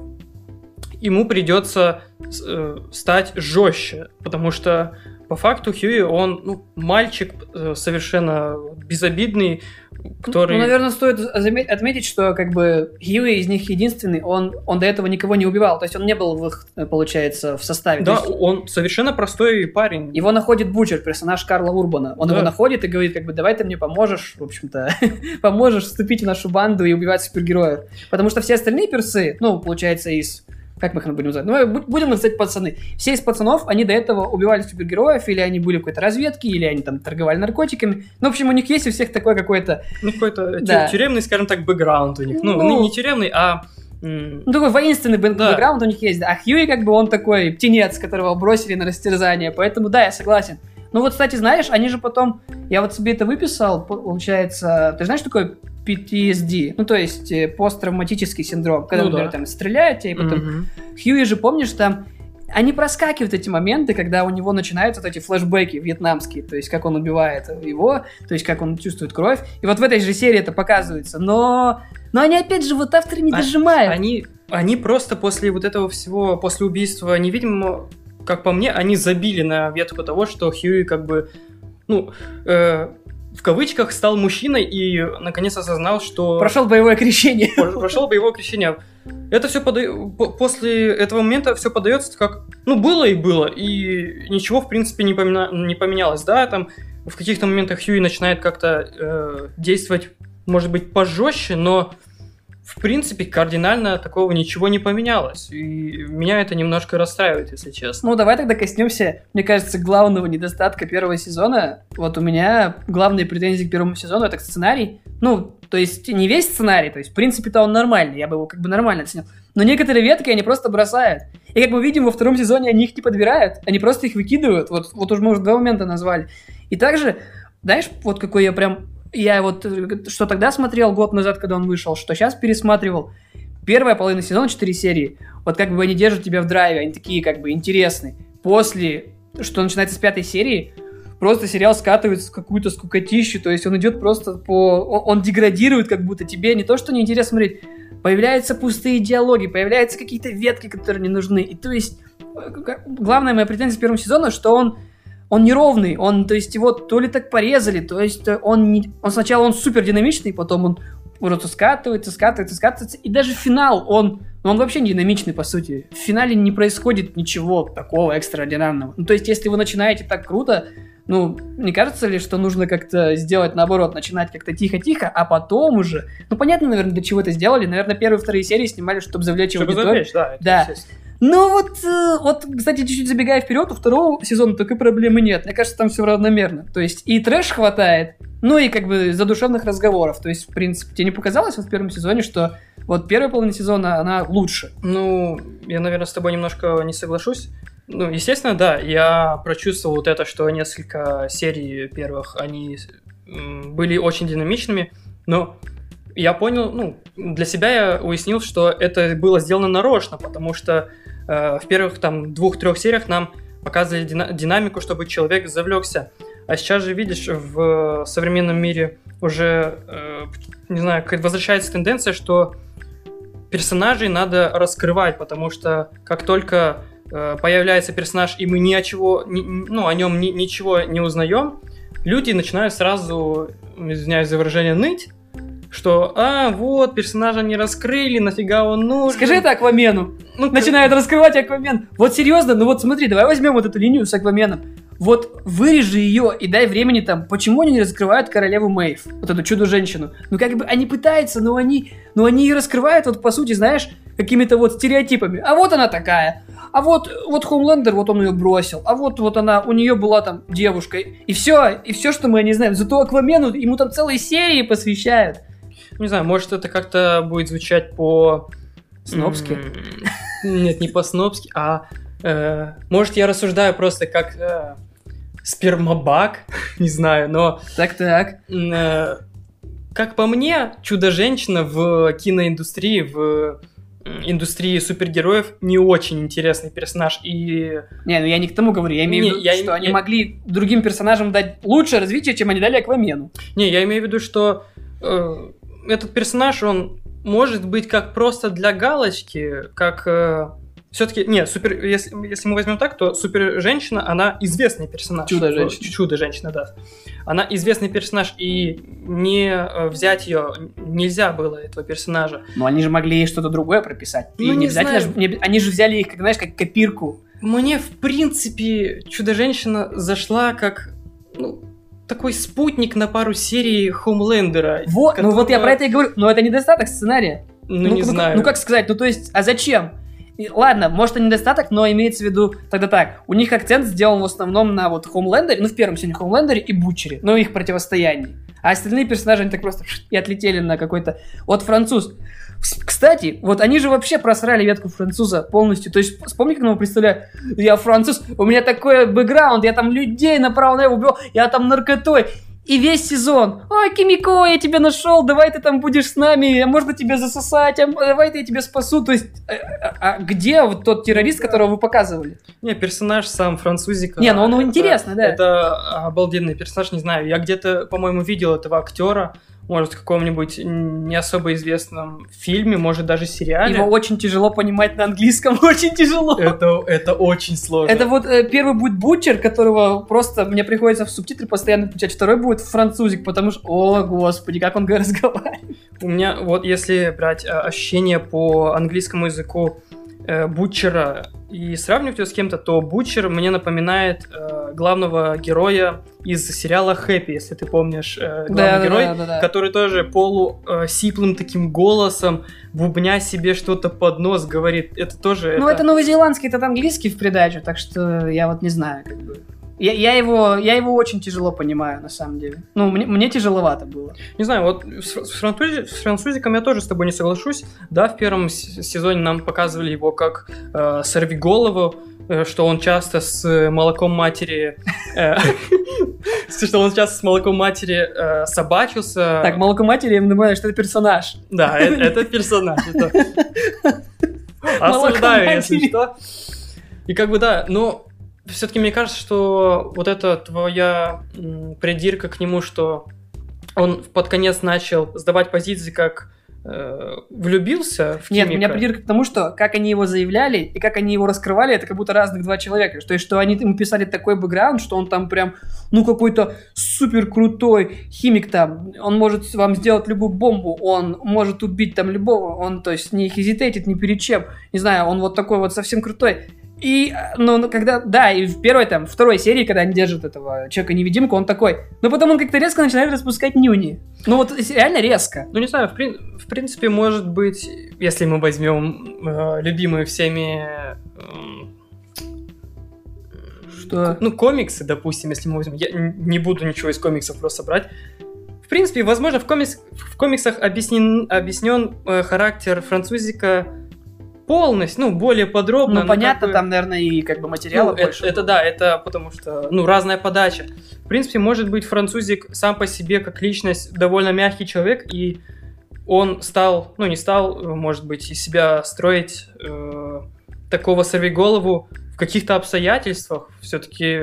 ему придется э, стать жестче, потому что по факту Хьюи, он ну, мальчик э, совершенно безобидный, который... Ну, наверное, стоит отметить, что как бы Хьюи из них единственный, он, он до этого никого не убивал, то есть он не был в их, э, получается, в составе. То Да, есть он совершенно простой парень. Его находит Бучер, персонаж Карла Урбана. Он Да. его находит и говорит, как бы, давай ты мне поможешь, в общем-то, *laughs* поможешь вступить в нашу банду и убивать супергероев. Потому что все остальные персы, ну, получается, из как мы их будем называть? Ну, бу- будем называть пацаны. Все из пацанов, они до этого убивали супергероев, или они были в какой-то разведке, или они там торговали наркотиками. Ну, в общем, у них есть у всех такой какой-то, Ну, какой-то Да. тюремный, скажем так, бэкграунд у них. Ну, Ну. не, тюремный, а... ну, такой воинственный бэк- Да. бэкграунд у них есть. А Хьюи, как бы, он такой птенец, которого бросили на растерзание. Поэтому, да, я согласен. Ну, вот, кстати, знаешь, они же потом... Я вот себе это выписал, по- получается... Ты знаешь, что такое PTSD? Ну, то есть э, посттравматический синдром. Когда, Ну, например, да. там стреляют тебя, и потом... мгм. Хьюи же, помнишь, там... Они проскакивают эти моменты, когда у него начинаются вот эти флешбеки вьетнамские, то есть как он убивает его, то есть как он чувствует кровь. И вот в этой же серии это показывается. Но, но они опять же вот авторы не А- дожимают. Они, они просто после вот этого всего, после убийства невидимого, как по мне, они забили на ветку того, что Хьюи как бы, ну, э, в кавычках стал мужчиной и наконец осознал, что... Прошел боевое крещение. Пр- прошел боевое крещение. Это все после этого момента все подается как, ну, было и было, и ничего, в принципе, не, помина- не поменялось. Да, там в каких-то моментах Хьюи начинает как-то э, действовать, может быть, пожестче, но в принципе, кардинально такого ничего не поменялось. И меня это немножко расстраивает, если честно. Ну, давай тогда коснемся, мне кажется, главного недостатка первого сезона. Вот у меня главные претензии к первому сезону это сценарий. Ну, то есть не весь сценарий, то есть в принципе-то он нормальный, я бы его как бы нормально оценил. Но некоторые ветки они просто бросают. И как мы видим, во втором сезоне они их не подбирают, они просто их выкидывают. Вот, вот уже мы уже два момента назвали. И также, знаешь, вот какой я прям... Я вот что тогда смотрел год назад, когда он вышел, что сейчас пересматривал. Первая половина сезона, 4 серии. Вот как бы они держат тебя в драйве, они такие как бы интересные. После, что начинается с пятой серии, просто сериал скатывается в какую-то скукотищу, то есть он идет просто по... Он, деградирует, как будто тебе не то, что неинтересно смотреть, появляются пустые диалоги, появляются какие-то ветки, которые не нужны. И то есть э, главная моя претензия к первому сезону, что он он неровный, он, то есть его то ли так порезали, то есть э, он, не, он сначала он супер динамичный, потом он просто скатывается, скатывается, скатывается, и даже финал, он, ну, он вообще не динамичный, по сути. В финале не происходит ничего такого экстраординарного. Ну, то есть, если вы начинаете так круто, ну, не кажется ли, что нужно как-то сделать наоборот, начинать как-то тихо-тихо, а потом уже... Ну, понятно, наверное, для чего это сделали. Наверное, первые вторые серии снимали, чтобы завлечь Чтобы аудиторию. завлечь, да. Да. Ну вот, э, вот, кстати, чуть-чуть забегая вперед, у второго сезона такой проблемы нет. Мне кажется, там все равномерно. То есть и трэш хватает, ну и как бы задушевных разговоров. То есть, в принципе, тебе не показалось вот в первом сезоне, что вот первая половина сезона, она лучше? Ну, я, наверное, с тобой немножко не соглашусь. Ну, естественно, да, я прочувствовал вот это, что несколько серий первых, они были очень динамичными, но я понял, ну, для себя я уяснил, что это было сделано нарочно, потому что э, в первых там двух-трех сериях нам показывали дина- динамику, чтобы человек завлекся. А сейчас же, видишь, в современном мире уже, э, не знаю, возвращается тенденция, что персонажей надо раскрывать, потому что как только появляется персонаж, и мы ни о чего, ни- ну, о нем ни- ничего не узнаем, люди начинают сразу, извиняюсь за выражение, ныть, что, а, вот, персонажа не раскрыли, нафига он нужен. Скажи это Аквамену. Ну, Начинает раскрывать Аквамен. Вот серьезно, ну вот смотри, давай возьмем вот эту линию с Акваменом. Вот вырежи ее и дай времени там. Почему они не раскрывают королеву Мэйв? Вот эту чудо-женщину. Ну как бы они пытаются, но они, но они ее раскрывают вот по сути, знаешь, какими-то вот стереотипами. А вот она такая. А вот, вот Хоумлендер, вот он ее бросил. А вот, вот она, у нее была там девушка. И все, и все, что мы не знаем. Зато Аквамену, ему там целые серии посвящают. Не знаю, может это как-то будет звучать по... Снобски. Нет, не по-снобски, а... э, может, я рассуждаю просто как э, спермобак, *laughs* не знаю, но Так-так. э, как по мне, Чудо-женщина в киноиндустрии, в индустрии супергероев не очень интересный персонаж. И Не, ну я не к тому говорю, я имею Не, в виду, я- что они я- могли другим персонажам дать лучшее развитие, чем они дали Аквамену. Не, я имею в виду, что э, этот персонаж, он может быть как просто для галочки, как... все-таки, не, супер, если, если мы возьмем так, то супер-женщина, она известный персонаж. Чудо-женщина. Чудо-женщина, да. Она известный персонаж, и не э, взять ее нельзя было, этого персонажа. Но они же могли ей что-то другое прописать. И Ну, не не обязательно же- не- они же взяли их, как, знаешь, как копирку. Мне, в принципе, Чудо-женщина зашла как ну, такой спутник на пару серий Хоумлендера. Вот, ну вот я которого- про это и говорю. Но это недостаток сценария. Ну, не как- знаю. Ну как сказать, ну то есть, а зачем? Ладно, может и недостаток, но имеется в виду тогда так. У них акцент сделан в основном на вот Хоумлендере, ну в первом сезоне Хоумлендере и Бучере, ну их противостоянии. А остальные персонажи, они так просто и отлетели на какой-то... Вот француз. Кстати, вот они же вообще просрали ветку француза полностью. То есть, вспомни, как его представляю. Я француз, у меня такой бэкграунд, я там людей направо-налево убил, я там наркотой. И весь сезон. Ой, Кимико, я тебя нашел, давай ты там будешь с нами, а можно тебя засосать, а давай я тебя спасу. То есть, а, а где вот тот террорист, которого вы показывали? Не, персонаж сам французик. Не, ну он это- интересный, да. Это обалденный персонаж, не знаю. Я где-то, по-моему, видел этого актера. Может, в каком-нибудь не особо известном фильме, может, даже сериале. Его очень тяжело понимать на английском, *laughs* очень тяжело. Это, это очень сложно. Это вот э, первый будет Бутчер, которого просто мне приходится в субтитры постоянно включать. Второй будет французик, потому что, о господи, как он *laughs* разговаривает. У меня, вот если брать э, ощущения по английскому языку э, Бутчера и сравнивать его с кем-то, то Бутчер мне напоминает э, главного героя из сериала «Хэппи», если ты помнишь, э, главный герой, да, который тоже полу э, таким голосом, бубня себе что-то под нос говорит. Это тоже... Ну, это новозеландский, это английский в придачу, так что я вот не знаю, как бы. Я, я его, я его очень тяжело понимаю, на самом деле. Ну, мне, мне тяжеловато было. Не знаю, вот с, с французи- с французиком я тоже с тобой не соглашусь. Да, в первом сезоне нам показывали его как э, сорвиголову, э, что он часто с молоком матери... э, *laughs* Что он часто с молоком матери э, собачился. Так, молоко матери, я понимаю, что это персонаж. Да, э- это *laughs* персонаж. Осуждаю, если что. И как бы да, но все-таки мне кажется, что вот эта твоя придирка к нему, что он под конец начал сдавать позиции как э, влюбился в Нет, у Кимика. меня придирка к тому, что как они его заявляли и как они его раскрывали, это как будто разных два человека. То есть, что они ему писали такой бэкграунд, что он там прям, ну, какой-то супер крутой химик там. Он может вам сделать любую бомбу, он может убить там любого, он, то есть, не хезитейтит ни перед чем. Не знаю, он вот такой вот совсем крутой. И, э, ну, ну, когда, да, и в первой, там, второй серии, когда они держат этого человека-невидимку, он такой, но потом он как-то резко начинает распускать нюни. Ну, вот реально резко. Ну, не знаю, в, прин- в принципе, может быть, если мы возьмем э, любимые всеми... эм, Что? Ну, комиксы, допустим, если мы возьмем. Я не буду ничего из комиксов просто брать. В принципе, возможно, в, комикс, в комиксах объяснен, объяснен э, характер французика полностью, ну, более подробно. Ну, но понятно, как бы- там, наверное, и как бы материала ну, это, больше. это да, это потому что, ну, разная подача. В принципе, может быть, французик сам по себе как личность довольно мягкий человек, и он стал, ну, не стал, может быть, из себя строить э, такого сорвиголову в каких-то обстоятельствах. Все-таки,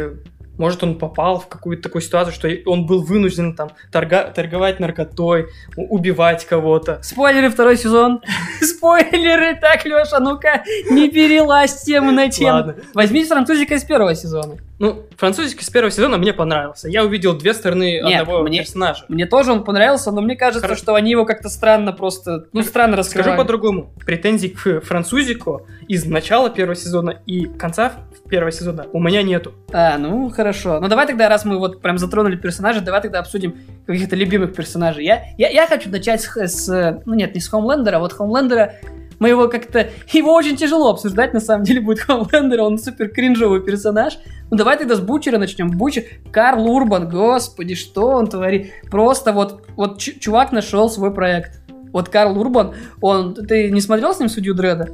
может, он попал в какую-то такую ситуацию, что он был вынужден там торга- торговать наркотой, убивать кого-то. Спойлеры второй сезон. *laughs* Спойлеры. Так, Леша, ну-ка, не перелазь тему на тему. Ладно. Возьмите французика из первого сезона. Ну, французик из первого сезона мне понравился. Я увидел две стороны Нет, одного мне- персонажа. Мне тоже он понравился, но мне кажется, Хорошо. что они его как-то странно просто, ну, странно Скажу раскрывали. по-другому. Претензий к французику из начала первого сезона и конца первого сезона у меня нету. А, ну, хорошо. Ну, давай тогда, раз мы вот прям затронули персонажей, давай тогда обсудим каких-то любимых персонажей. Я, я, я хочу начать с, с, ну, нет, не с Хоумлендера, вот Хоумлендера мы его как-то... *laughs* Его очень тяжело обсуждать, на самом деле, будет *laughs* Хоумлендер, он супер кринжовый персонаж. Ну, давай тогда с Бучера начнем. Бучер, Карл Урбан, господи, что он творит? Просто вот, вот чу- чувак нашел свой проект. Вот Карл Урбан, он... Ты не смотрел с ним «Судью Дреда»?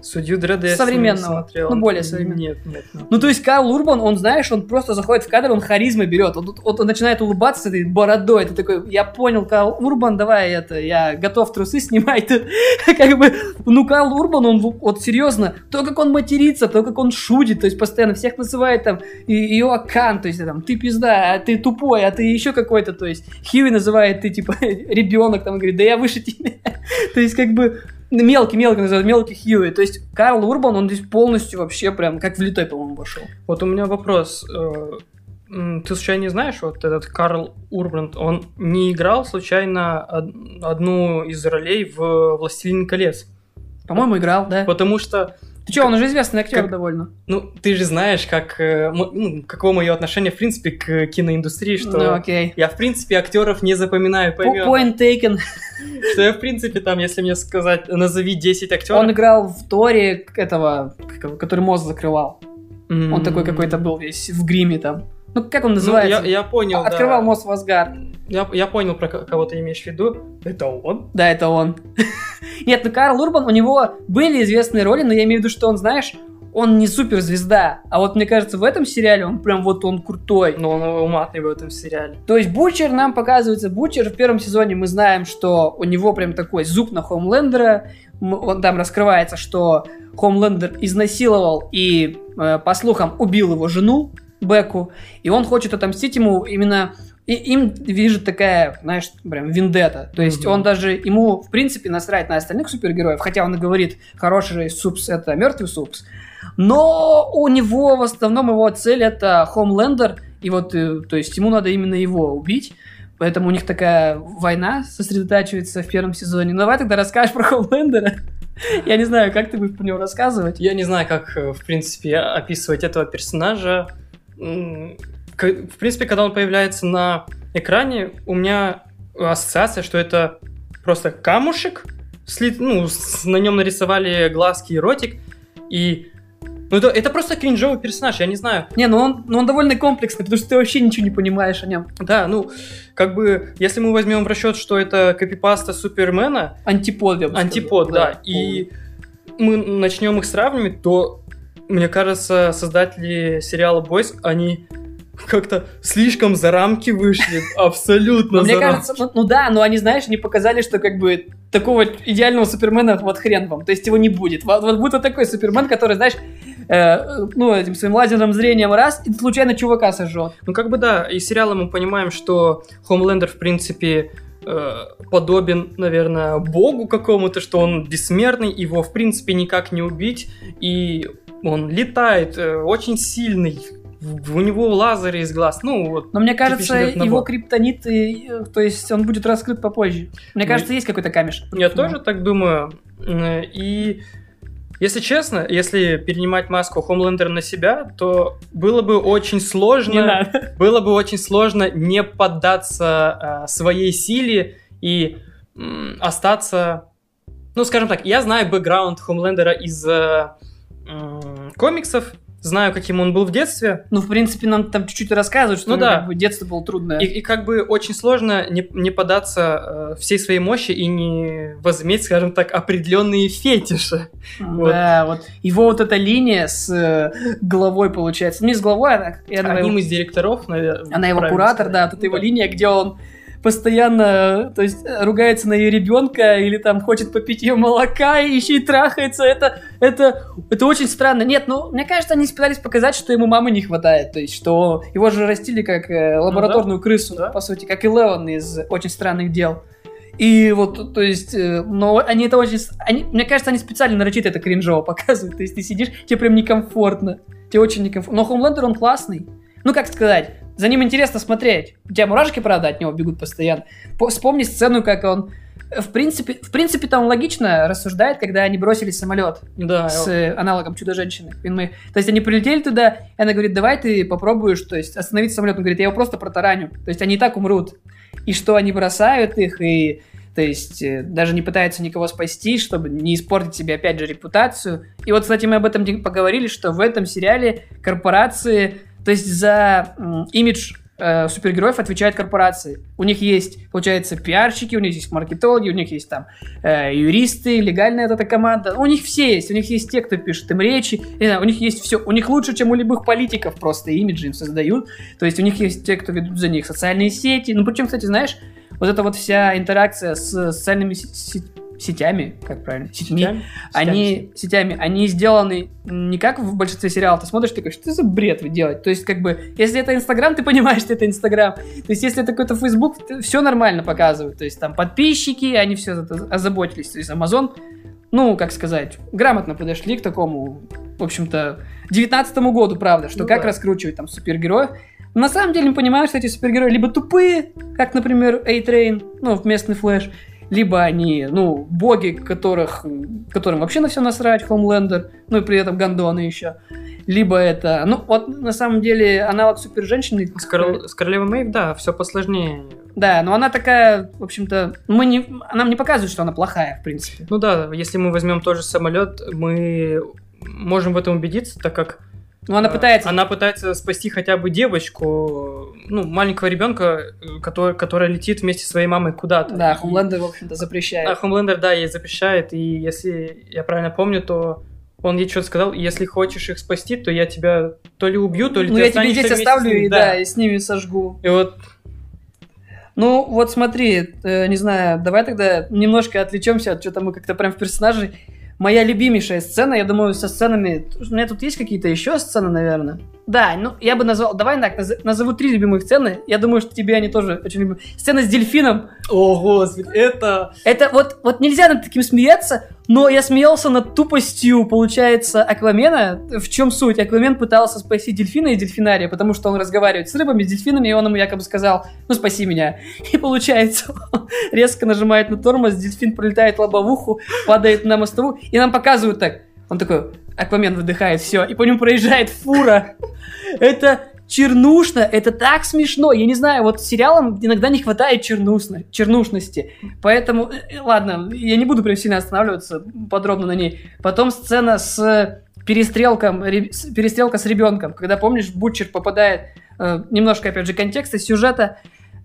Судью Дредда я Современного. смотрел. Ну, более современного. Нет, нет, нет. Ну, то есть Карл Урбан, он, знаешь, он просто заходит в кадр, он харизмы берет. Он, вот он начинает улыбаться с этой бородой. Ты такой, я понял, Карл Урбан, давай это, я готов трусы снимать. *laughs* Как бы, ну, Карл Урбан, он вот серьезно, то, как он матерится, то, как он шутит, то есть постоянно всех называет там, и- ее Акан, то есть там, ты пизда, а ты тупой, а ты еще какой-то, то есть Хьюи называет, ты типа *laughs* ребенок, там, говорит, да я выше тебя. *laughs* То есть, как бы, мелкий-мелкий называют, мелкий Хьюи. То есть Карл Урбан, он здесь полностью вообще прям как влитой, по-моему, вошел. Вот у меня вопрос. э, Ты случайно не знаешь, вот этот Карл Урбранд, он не играл случайно од- одну из ролей в «Властелин колец»? По-моему, играл, да. Потому что, Ты что, он уже известный актер как- довольно. ну, ты же знаешь, как, э, ну, каково мое отношение, в принципе, к киноиндустрии, что Ну, окей. я, в принципе, актеров не запоминаю по. Point taken. *laughs* Что я, в принципе, там, если мне сказать, назови 10 актеров... Он играл в Торе этого, который мост закрывал. м, Он такой какой-то был весь в гриме там. Ну, как он ну, называется? я, я понял, да. Открывал мост в Асгард. Я, я понял, про ко- кого ты имеешь в виду. Это он? Да, это он. *laughs* Нет, ну Карл Урбан, у него были известные роли, но я имею в виду, что он, знаешь, он не суперзвезда. А вот мне кажется, в этом сериале он прям вот он крутой. Но он уматный в этом сериале. То есть Бучер нам показывается, Бучер в первом сезоне мы знаем, что у него прям такой зуб на Хомлендера, он там раскрывается, что Хомлендер изнасиловал и, э, по слухам, убил его жену, Беку, и он хочет отомстить ему именно... И им движет такая, знаешь, прям вендета. То есть Мгм. он даже, ему, в принципе, насрать на остальных супергероев, хотя он и говорит, хороший супс — это мертвый супс. Но у него в основном его цель это Хомлендер, и вот, э, то есть ему надо именно его убить. Поэтому у них такая война сосредотачивается в первом сезоне. Ну, давай тогда расскажешь про Хомлендера. Я не знаю, как ты будешь про него рассказывать. Я не знаю, как, э, в принципе, описывать этого персонажа. В принципе, когда он появляется на экране, у меня ассоциация, что это просто камушек, слит- ну, с- на нем нарисовали глазки и ротик, и... Ну, это, это просто кринжовый персонаж, я не знаю. Не, ну он, ну он довольно комплексный, потому что ты вообще ничего не понимаешь о нем. Да, ну, как бы, если мы возьмем в расчет, что это копипаста Супермена, Антипод, я бы сказал. Антипод, да. И мы начнем их сравнивать, то, мне кажется, создатели сериала Бойс, они как-то слишком за рамки вышли. *laughs* Абсолютно Но мне кажется, ну, ну да, но они, знаешь, не показали, что как бы такого идеального Супермена вот хрен вам. То есть его не будет. Вот, вот будет вот такой Супермен, который, знаешь, э, ну, этим своим лазерным зрением раз, и случайно чувака сожжет. Ну, как бы да, из сериала мы понимаем, что Хомлендер, в принципе, э, подобен, наверное, богу какому-то, что он бессмертный, его, в принципе, никак не убить, и он летает, э, очень сильный, у него лазеры из глаз, ну, вот. Но мне кажется, его криптонит, и, э, то есть он будет раскрыт попозже. Мне Ну, кажется, есть какой-то камешек. Я тоже так думаю. Э, И если честно, если перенимать маску Хомлендера на себя, то было бы очень сложно. Было бы очень сложно не поддаться э, своей силе и м, остаться. Ну, скажем так, я знаю бэкграунд Хомлендера из э, комиксов, знаю, каким он был в детстве. Ну, в принципе, нам там чуть-чуть рассказывают, что Ну ну, да. как бы, детство было трудное. И, и как бы очень сложно не, не поддаться э, всей своей мощи и не возыметь, скажем так, определенные фетиши. вот. Да, вот его вот эта линия с э, головой получается. Ну, не с головой, она, я Одним из директоров, наверное. Она его куратор, сказать. да, вот это его Да. линия, где он постоянно, то есть, э, ругается на ее ребенка или там хочет попить ее молока и еще и трахается. Это, это, это очень странно. Нет, ну, мне кажется, они пытались показать, что ему мамы не хватает. То есть, что его же растили как э, лабораторную крысу, да. по сути, как и Леон из «Очень странных дел». И вот, то есть, э, но они это очень... Они, мне кажется, они специально нарочито это кринжово *laughs* показывают. То есть ты сидишь, тебе прям некомфортно. Тебе очень некомфортно. Но Хомлендер, он классный. Ну, как сказать, за ним интересно смотреть. У тебя мурашки, правда, от него бегут постоянно. По- Вспомни сцену, как он... э, В принципе, в принципе, там логично рассуждает, когда они бросили самолет Да, с э, аналогом Чудо-женщины. Мы- То есть они прилетели туда, и она говорит, давай ты попробуешь, то есть остановить самолет. Он говорит, я его просто протараню. То есть они и так умрут. И что они бросают их, и то есть э, даже не пытаются никого спасти, чтобы не испортить себе опять же репутацию. И вот, кстати, мы об этом поговорили, что в этом сериале корпорации, то есть за имидж э, супергероев отвечают корпорации. У них есть, получается, пиарщики, у них есть маркетологи, у них есть там э, юристы, легальная эта команда. У них все есть. У них есть те, кто пишет им речи. Не знаю, у них есть все. У них лучше, чем у любых политиков просто имиджи им создают. То есть у них есть те, кто ведут за них социальные сети. Ну, причем, кстати, знаешь, вот эта вот вся интеракция с социальными сетями сетями, как правильно, сетьми, Сетями? они сетями, они сделаны не как в большинстве сериалов. Ты смотришь, ты говоришь, что за бред вы делаете? То есть, как бы, если это Инстаграм, ты понимаешь, что это Инстаграм. То есть, если это какой-то Фейсбук, все нормально показывают. То есть, там подписчики, они все озаботились. То есть, Амазон, ну, как сказать, грамотно подошли к такому, в общем-то, 19 году, правда, что Ну как да. раскручивать там супергероев. На самом деле, мы понимаем, что эти супергерои либо тупые, как, например, A-Train, ну, местный Флэш, либо они, ну, боги, которых, которым вообще на все насрать, Хомлендер, ну и при этом Гондоны еще. Либо это, ну, вот на самом деле аналог супер-женщины. С, корол- с королевой Мэйв, да, все посложнее. Да, но она такая, в общем-то, мы не, она нам не показывает, что она плохая, в принципе. Ну да, если мы возьмем тот же самолет, мы можем в этом убедиться, так как Но она э, пытается... она пытается спасти хотя бы девочку, ну, маленького ребенка, э, который, которая летит вместе со своей мамой куда-то. Да, Хомлендер, в общем-то, запрещает. А Хомлендер, да, ей запрещает, и если я правильно помню, то он ей что-то сказал, если хочешь их спасти, то я тебя то ли убью, то ли ну, ты я тебе здесь оставлю и, да. и с ними сожгу. И вот Ну, вот смотри, э, не знаю, давай тогда немножко отвлечемся от что-то мы как-то прям в персонажей. Моя любимейшая сцена, я думаю, со сценами... У меня тут есть какие-то еще сцены, наверное? Да, ну, я бы назвал... Давай так, наз- назову три любимых сцены. Я думаю, что тебе они тоже очень любимы. Сцена с дельфином. О, господи, это... Это вот, вот нельзя над таким смеяться, но я смеялся над тупостью, получается, Аквамена. В чем суть? Аквамен пытался спасти дельфина из дельфинария, потому что он разговаривает с рыбами, с дельфинами, и он ему якобы сказал, ну спаси меня. И получается, *laughs* он резко нажимает на тормоз, дельфин пролетает лобовуху, падает на мостовую, и нам показывают так. Он такой, Аквамен выдыхает, все, и по нему проезжает фура. Это чернушно, это так смешно. Я не знаю, вот сериалам иногда не хватает чернушно, чернушности. Поэтому, э, ладно, я не буду прям сильно останавливаться подробно на ней. Потом сцена с перестрелком, перестрелка с ребенком, когда, помнишь, Бутчер попадает, э, немножко, опять же, контекста, сюжета,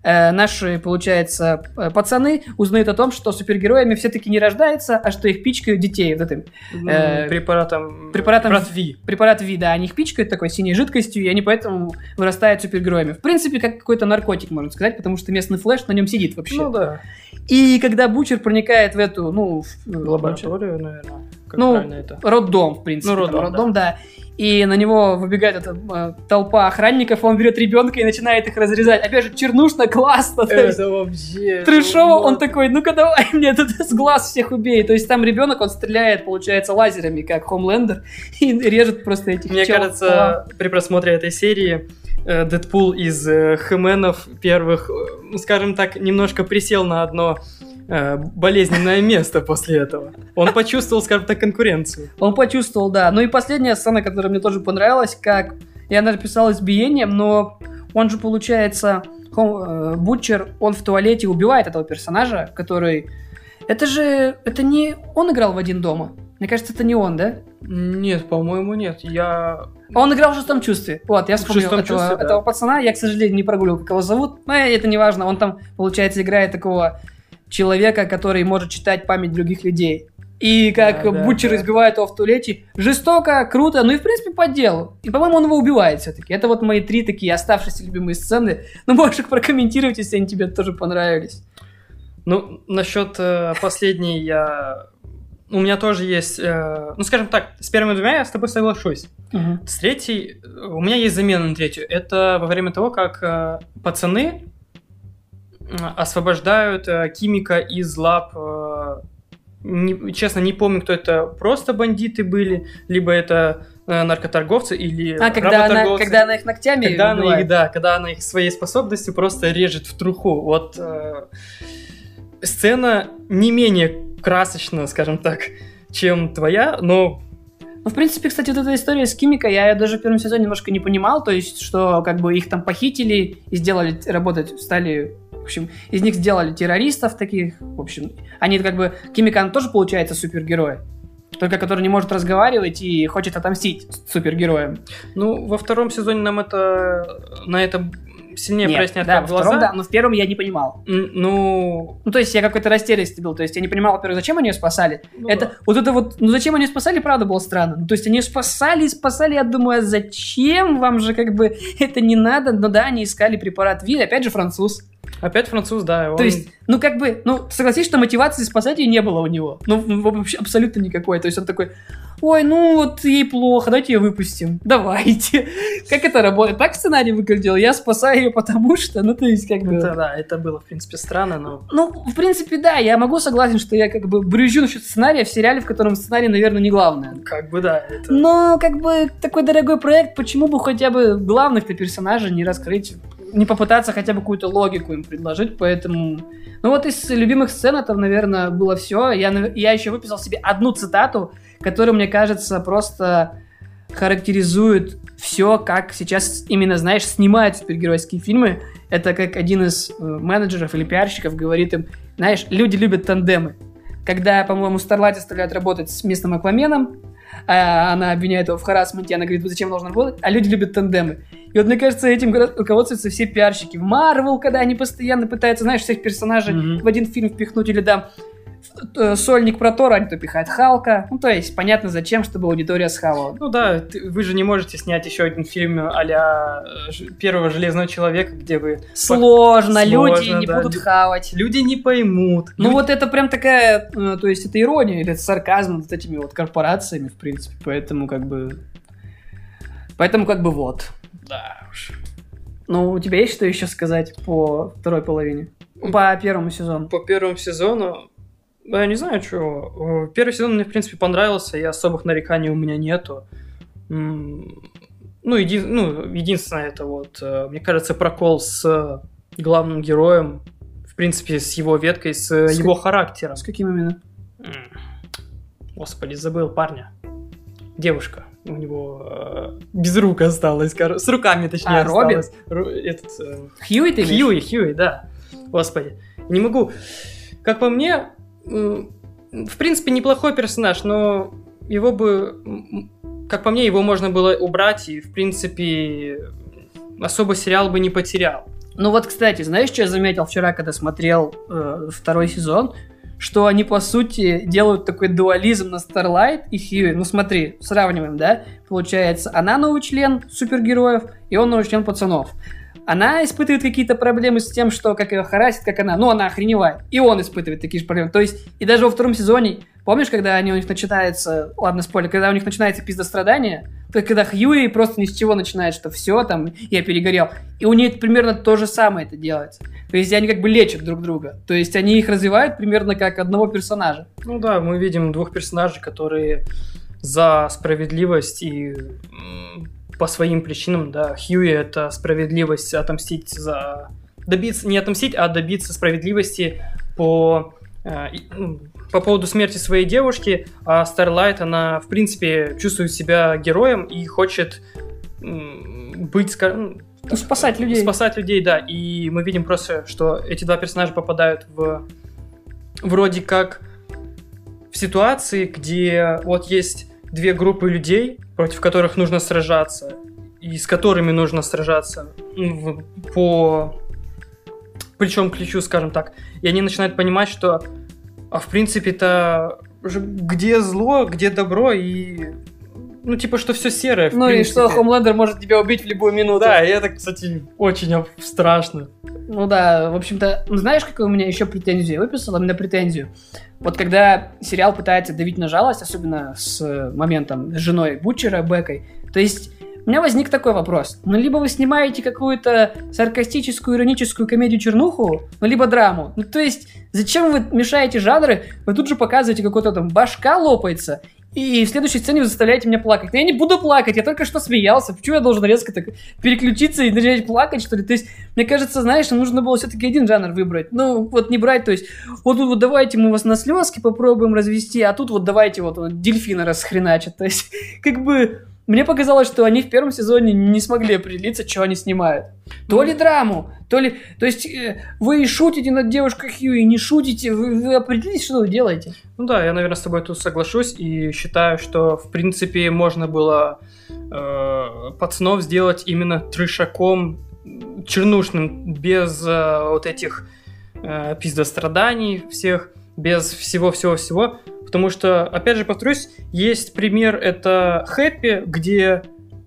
э, наши, получается, пацаны узнают о том, что супергероями все-таки не рождаются, а что их пичкают детей вот этим Э, препаратом... препаратом- Препарат Ви. препарат вида, они их пичкают такой синей жидкостью, и они поэтому вырастают супергероями. В принципе, как какой-то наркотик, можно сказать, потому что местный флеш на нем сидит вообще. Ну да. И когда Бучер проникает в эту, ну, в, э, Лабораторию, наверное. Как Ну, правильно это? роддом, в принципе. Ну, там, роддом, да. И на него выбегает эта э, толпа охранников, он берет ребенка и начинает их разрезать. Опять же, чернушно, классно. то есть вообще... Трешово, он такой, ну-ка давай мне тут с глаз всех убей. То есть там ребенок, он стреляет, получается, лазерами, как Хомлендер, *laughs* и режет просто этих Мне чел. кажется, при просмотре этой серии Дэдпул из э, Хэменов первых, э, ну, скажем так, немножко присел на одно э, болезненное *laughs* место после этого. Он почувствовал, скажем так, конкуренцию. Он почувствовал, да. Ну и последняя сцена, которая мне тоже понравилась, как... И она написала избиением, но он же, получается, Хом- э, Бутчер, он в туалете убивает этого персонажа, который... Это же... Это не он играл в «Один дома». Мне кажется, это не он, да? Нет, по-моему, нет. Я... Он играл в шестом чувстве. Вот, я вспомнил «Шестом этого, чувстве», да. этого пацана. Я, к сожалению, не прогуглил, как его зовут. Но это не важно. Он там, получается, играет такого человека, который может читать память других людей. И как Да, да, Бутчер да. избивает его в туалете. Жестоко, круто, ну и в принципе по делу. И, по-моему, он его убивает все-таки. Это вот мои три такие оставшиеся любимые сцены. Ну, можешь их прокомментировать, если они тебе тоже понравились. Ну, насчет э, последней я... У меня тоже есть... э, ну, скажем так, с первыми двумя я с тобой соглашусь. С третьей... У меня есть замена на третью. Это во время того, как э, пацаны э, освобождают э, химика из лап... э, не- честно, не помню, кто это. Просто бандиты были, либо это э, наркоторговцы или А, когда она, когда она их ногтями Когда она их, да, когда она их своей способностью просто режет в труху. Вот э, сцена не менее красочна, скажем так, чем твоя, но Ну, в принципе, кстати, вот эта история с Кимика, я ее даже в первом сезоне немножко не понимал, то есть, что как бы их там похитили и сделали работать, стали, в общем, из них сделали террористов таких, в общем, они как бы, Кимика, она тоже получается супергерой, только который не может разговаривать и хочет отомстить супергероям. ну во втором сезоне нам это на это сильнее Нет, проясняет да, как во втором, глаза. да, но в первом я не понимал. Ну, Ну, то есть я какой-то растерянности был. То есть я не понимал, во-первых, зачем они ее спасали. ну это, да. вот это вот, ну зачем они её спасали, правда, было странно. Ну, то есть они спасали, спасали, я думаю, а зачем вам же как бы *laughs* это не надо? Ну да, они искали препарат ВИЛ, опять же француз. опять француз, да. он- То есть, ну как бы, ну согласись, что мотивации спасать ее не было у него. Ну вообще абсолютно никакой. То есть он такой, ой, ну вот ей плохо, давайте ее выпустим. *laughs* Давайте. Как это работает? Так сценарий выглядел. Я спасаю ее потому что, ну то есть как бы... Это, да, это было, в принципе, странно, но... Ну, в принципе, да, я могу согласен, что я как бы брюзжу насчет сценария в сериале, в котором сценарий, наверное, не главное. Как бы, да, это... Но, как бы, такой дорогой проект, почему бы хотя бы главных-то персонажей не раскрыть, не попытаться хотя бы какую-то логику им предложить, поэтому... Ну вот из любимых сцен это, наверное, было все. Я, я еще выписал себе одну цитату, которая, мне кажется, просто характеризует все, как сейчас именно, знаешь, снимают супергеройские фильмы. Это как один из э, менеджеров или пиарщиков говорит им, знаешь, люди любят тандемы. Когда, по-моему, Старлайт оставляют работать с местным Акваменом, а она обвиняет его в харасменте, она говорит, «Вы зачем должен работать? А люди любят тандемы. И вот, мне кажется, этим руководствуются все пиарщики. В Марвел, когда они постоянно пытаются, знаешь, всех персонажей Мгм. в один фильм впихнуть, или да, э, сольник про Тора, они то пихают Халка. Ну, то есть, понятно, зачем, чтобы аудитория схавала. Ну да, ты- вы же не можете снять еще один фильм а-ля Ж- первого Железного Человека, где вы... Сложно, люди Сложно, не да. будут хавать. Люди не поймут. Ну вот это прям такая, э, то есть это ирония или это сарказм над этими вот корпорациями, в принципе, поэтому как бы... Поэтому как бы вот. Да уж. Ну, у тебя есть что еще сказать по второй половине? По первому сезону? По первому сезону... да, Я не знаю, что. Первый сезон мне, в принципе, понравился, и особых нареканий у меня нету. Ну, еди- ну, единственное, это вот, э, мне кажется, прокол с главным героем, в принципе, с его веткой, с, э, С его характером. С каким именно? Господи, забыл парня. Девушка. У него э, без рук осталось, с руками точнее А, Робин? осталось. Ру- Этот, э, Хьюи ты имеешь? Хьюи, Хьюи, да. Господи. Не могу. Как по мне, в принципе, неплохой персонаж, но его бы, как по мне, его можно было убрать, и, в принципе, особо сериал бы не потерял. Ну вот, кстати, знаешь, что я заметил вчера, когда смотрел э, второй сезон? Что они, по сути, делают такой дуализм на Starlight и Хьюи. Ну смотри, сравниваем, да? Получается, она новый член супергероев, и он новый член пацанов. Она испытывает какие-то проблемы с тем, что как ее харасит, как она, ну, она охреневает. И он испытывает такие же проблемы. То есть, и даже во втором сезоне, помнишь, когда они, у них начинается, ладно, спойлер, когда у них начинается пиздострадание, то когда Хьюи просто ни с чего начинает, что все, там, я перегорел. И у них примерно то же самое это делается. То есть они как бы лечат друг друга. То есть они их развивают примерно как одного персонажа. Ну да, мы видим двух персонажей, которые за справедливость и по своим причинам, да, Хьюи это справедливость отомстить за... Добиться, не отомстить, а добиться справедливости по, э, ну, по поводу смерти своей девушки, а Старлайт, она, в принципе, чувствует себя героем и хочет быть, скажем, Ну, спасать людей. Спасать людей, да. И мы видим просто, что эти два персонажа попадают в вроде как в ситуации, где вот есть две группы людей, против которых нужно сражаться, и с которыми нужно сражаться ну, по плечом к плечу, скажем так. И они начинают понимать, что а в принципе-то где зло, где добро, и ну, типа, что все серое. Ну и что принципе. Хомлендер может тебя убить в любую минуту. Да, и это, кстати, очень страшно. Ну да, в общем-то, ну, знаешь, какую у меня еще претензию я выписал? Именно претензию. Вот когда сериал пытается давить на жалость, особенно с моментом с женой Бутчера, Бекой, то есть у меня возник такой вопрос. Ну, либо вы снимаете какую-то саркастическую, ироническую комедию-чернуху, ну, либо драму. Ну, то есть, зачем вы мешаете жанры? Вы тут же показываете, какой-то там башка лопается, и в следующей сцене вы заставляете меня плакать. Но я не буду плакать, я только что смеялся. Почему я должен резко так переключиться и начать плакать, что ли? То есть, мне кажется, знаешь, нужно было все-таки один жанр выбрать. Ну, вот не брать, то есть, вот тут вот давайте мы вас на слезки попробуем развести, а тут вот давайте вот, вот дельфина расхреначат. То есть, *laughs* как бы, мне показалось, что они в первом сезоне не смогли определиться, что они снимают. То ли драму, то ли... То есть, э, вы шутите над девушкой Хьюи, не шутите, вы, вы определитесь, что вы делаете. Ну да, я, наверное, с тобой тут соглашусь и считаю, что, в принципе, можно было э, пацанов сделать именно трешаком чернушным, без э, вот этих э, пиздостраданий всех, без всего-всего-всего. Потому что, опять же, повторюсь, есть пример, это Хэппи, где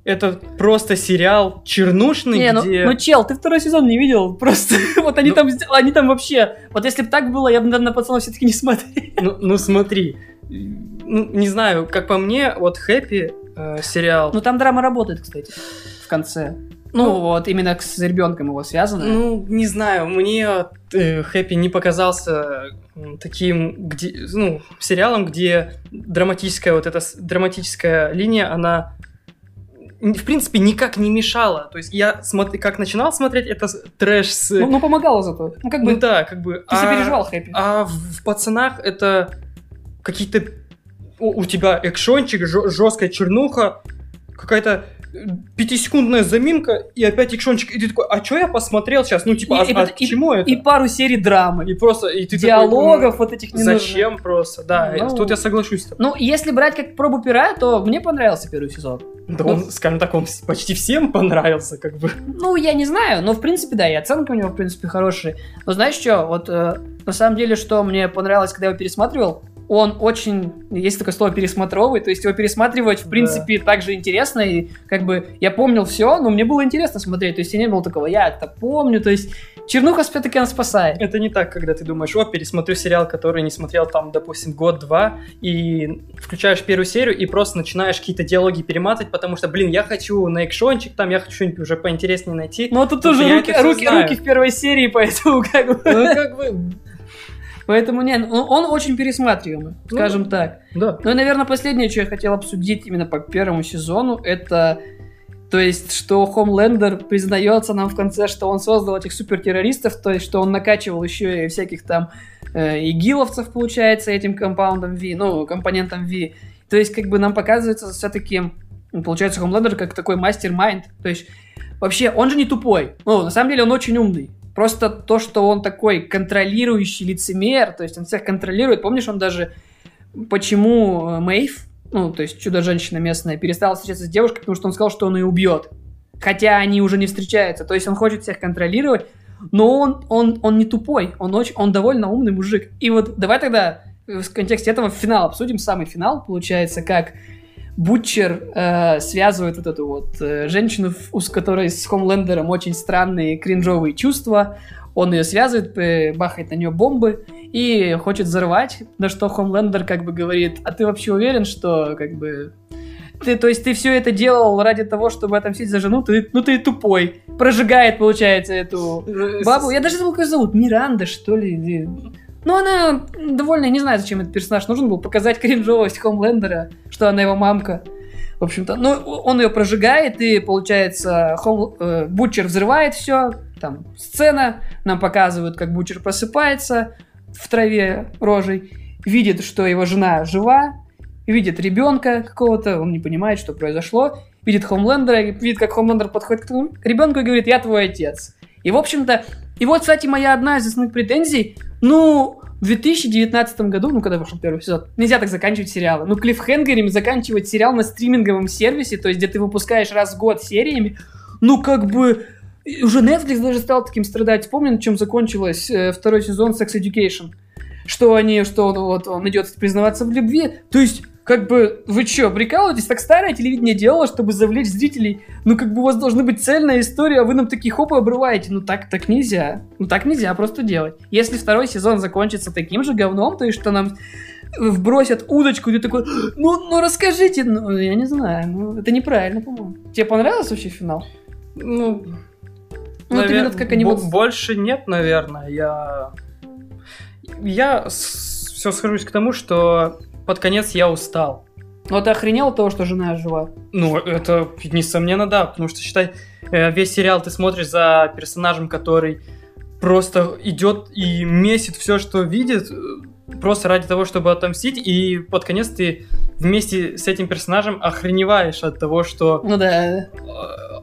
это просто сериал чернушный, Не, ну, где... ну, чел, ты второй сезон не видел, *laughs* просто вот они Ну. там, они там вообще, вот если бы так было, я бы, наверное, пацанов все-таки не смотрел. *laughs* Ну, ну, смотри, ну, не знаю, как по мне, вот Хэппи э, сериал, Ну, там драма работает, кстати, в конце. Ну, Ну. вот, именно с ребенком его связано. Ну, не знаю, мне э, Хэппи не показался таким, где, ну, сериалом, где драматическая вот эта драматическая линия, она в принципе никак не мешала. То есть я смотри, как начинал смотреть, это трэш с... Ну, ну, помогало зато. Ну, как бы, ну да, как бы... ты сопереживал Хэппи. А в, в пацанах это какие-то... У, у тебя экшончик, жесткая чернуха, какая-то пятисекундная заминка, и опять экшончик, и ты такой, а что я посмотрел сейчас? Ну, типа, И- а, и а вот- к чему это? И пару серий драмы. И просто, и ты Диалогов такой, вот этих ну, не нужно. Зачем просто? Да, Ну. тут я соглашусь. Ну, если брать как пробу пера, то мне понравился первый сезон. Да он, скажем так, он почти всем понравился, как бы. Ну, я не знаю, но в принципе, да, и оценка у него, в принципе, хорошая. Но знаешь что, вот э, на самом деле, что мне понравилось, когда я его пересматривал, он очень, есть такое слово пересмотровый, то есть его пересматривать, в Да. принципе, так же интересно, и как бы я помнил все, но мне было интересно смотреть, то есть я не было такого, я это помню, то есть чернуха все-таки она спасает. Это не так, когда ты думаешь, о, пересмотрю сериал, который не смотрел там, допустим, год-два, и включаешь первую серию и просто начинаешь какие-то диалоги перематывать, потому что, блин, я хочу на экшончик, там я хочу что-нибудь уже поинтереснее найти. Но тут Потому тоже руки, руки, знаю. руки в первой серии, *laughs* поэтому как бы... Ну, как бы, Поэтому не, ну, он очень пересматриваемый, Ну, скажем так. да. Ну и, наверное, последнее, что я хотел обсудить именно по первому сезону, это то есть, что Хомлендер признается нам в конце, что он создал этих супертеррористов, то есть, что он накачивал еще и всяких там э, игиловцев, получается, этим компаундом V, ну, компонентом V. То есть, как бы нам показывается все-таки, получается, Хомлендер как такой мастер-майнд. То есть, вообще, он же не тупой. Ну, на самом деле, он очень умный. Просто то, что он такой контролирующий лицемер, то есть он всех контролирует. Помнишь, он даже почему э, Мэйв, ну, то есть чудо-женщина местная, перестала встречаться с девушкой, потому что он сказал, что он ее убьет. Хотя они уже не встречаются. То есть он хочет всех контролировать, но он, он, он не тупой, он, очень, он довольно умный мужик. И вот давай тогда в контексте этого финал обсудим, самый финал, получается, как Бутчер э, связывает вот эту вот э, женщину, у с которой с Хомлендером очень странные кринжовые чувства. Он ее связывает, э, бахает на нее бомбы и хочет взорвать, на что Хомлендер как бы говорит, а ты вообще уверен, что как бы... Ты, то есть ты все это делал ради того, чтобы отомстить за жену, ты, ну ты тупой. Прожигает, получается, эту бабу. Я даже забыл, как ее зовут. Миранда, что ли? Или- Ну, она довольно, не знаю, зачем этот персонаж нужен был, показать кринжовость Хомлендера, что она его мамка. В общем-то, ну, он ее прожигает, и, получается, Хом, э, Бутчер взрывает все, там, сцена, нам показывают, как Бутчер просыпается в траве рожей, видит, что его жена жива, видит ребенка какого-то, он не понимает, что произошло, видит Хомлендера, видит, как Хомлендер подходит к ребенку и говорит, я твой отец. И, в общем-то, и вот, кстати, моя одна из основных претензий, ну, в 2019 году, ну, когда вышел первый сезон, нельзя так заканчивать сериалы. Ну, клиффхенгерами заканчивать сериал на стриминговом сервисе, то есть, где ты выпускаешь раз в год сериями, ну, как бы, уже Netflix даже стал таким страдать. Вспомни, на чем закончилось э, второй сезон Sex Education. Что они, что он, вот, он идет признаваться в любви. То есть, как бы, вы что, прикалываетесь? Так старое телевидение делало, чтобы завлечь зрителей. Ну, как бы у вас должна быть цельная история, а вы нам такие хопы обрываете. Ну, так, так нельзя. Ну, так нельзя просто делать. Если второй сезон закончится таким же говном, то есть, что нам вбросят удочку, и ты такой, ну, ну расскажите, ну, я не знаю, ну, это неправильно, по-моему. Тебе понравился вообще финал? Ну, Ну, навер- именно как они вот- Больше нет, наверное. Я... Я все схожусь к тому, что под конец я устал. Ну, ты охренел от того, что жена жива? Ну, это, несомненно, да, потому что, считай, э, весь сериал ты смотришь за персонажем, который просто идет и месит все, что видит, э, просто ради того, чтобы отомстить, и под конец ты вместе с этим персонажем охреневаешь от того, что Ну да. э,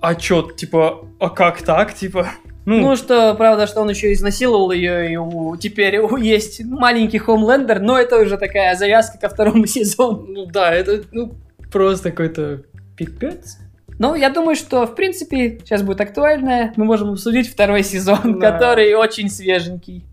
а чё, типа, а как так, типа, ну, Ну, что, правда, что он еще изнасиловал ее, и у- теперь у- есть маленький Хомлендер, но это уже такая завязка ко второму *laughs* сезону. ну да, это, ну, просто какой-то пипец. Ну, я думаю, что, в принципе, сейчас будет актуально. Мы можем обсудить второй *laughs* сезон, Да. который очень свеженький.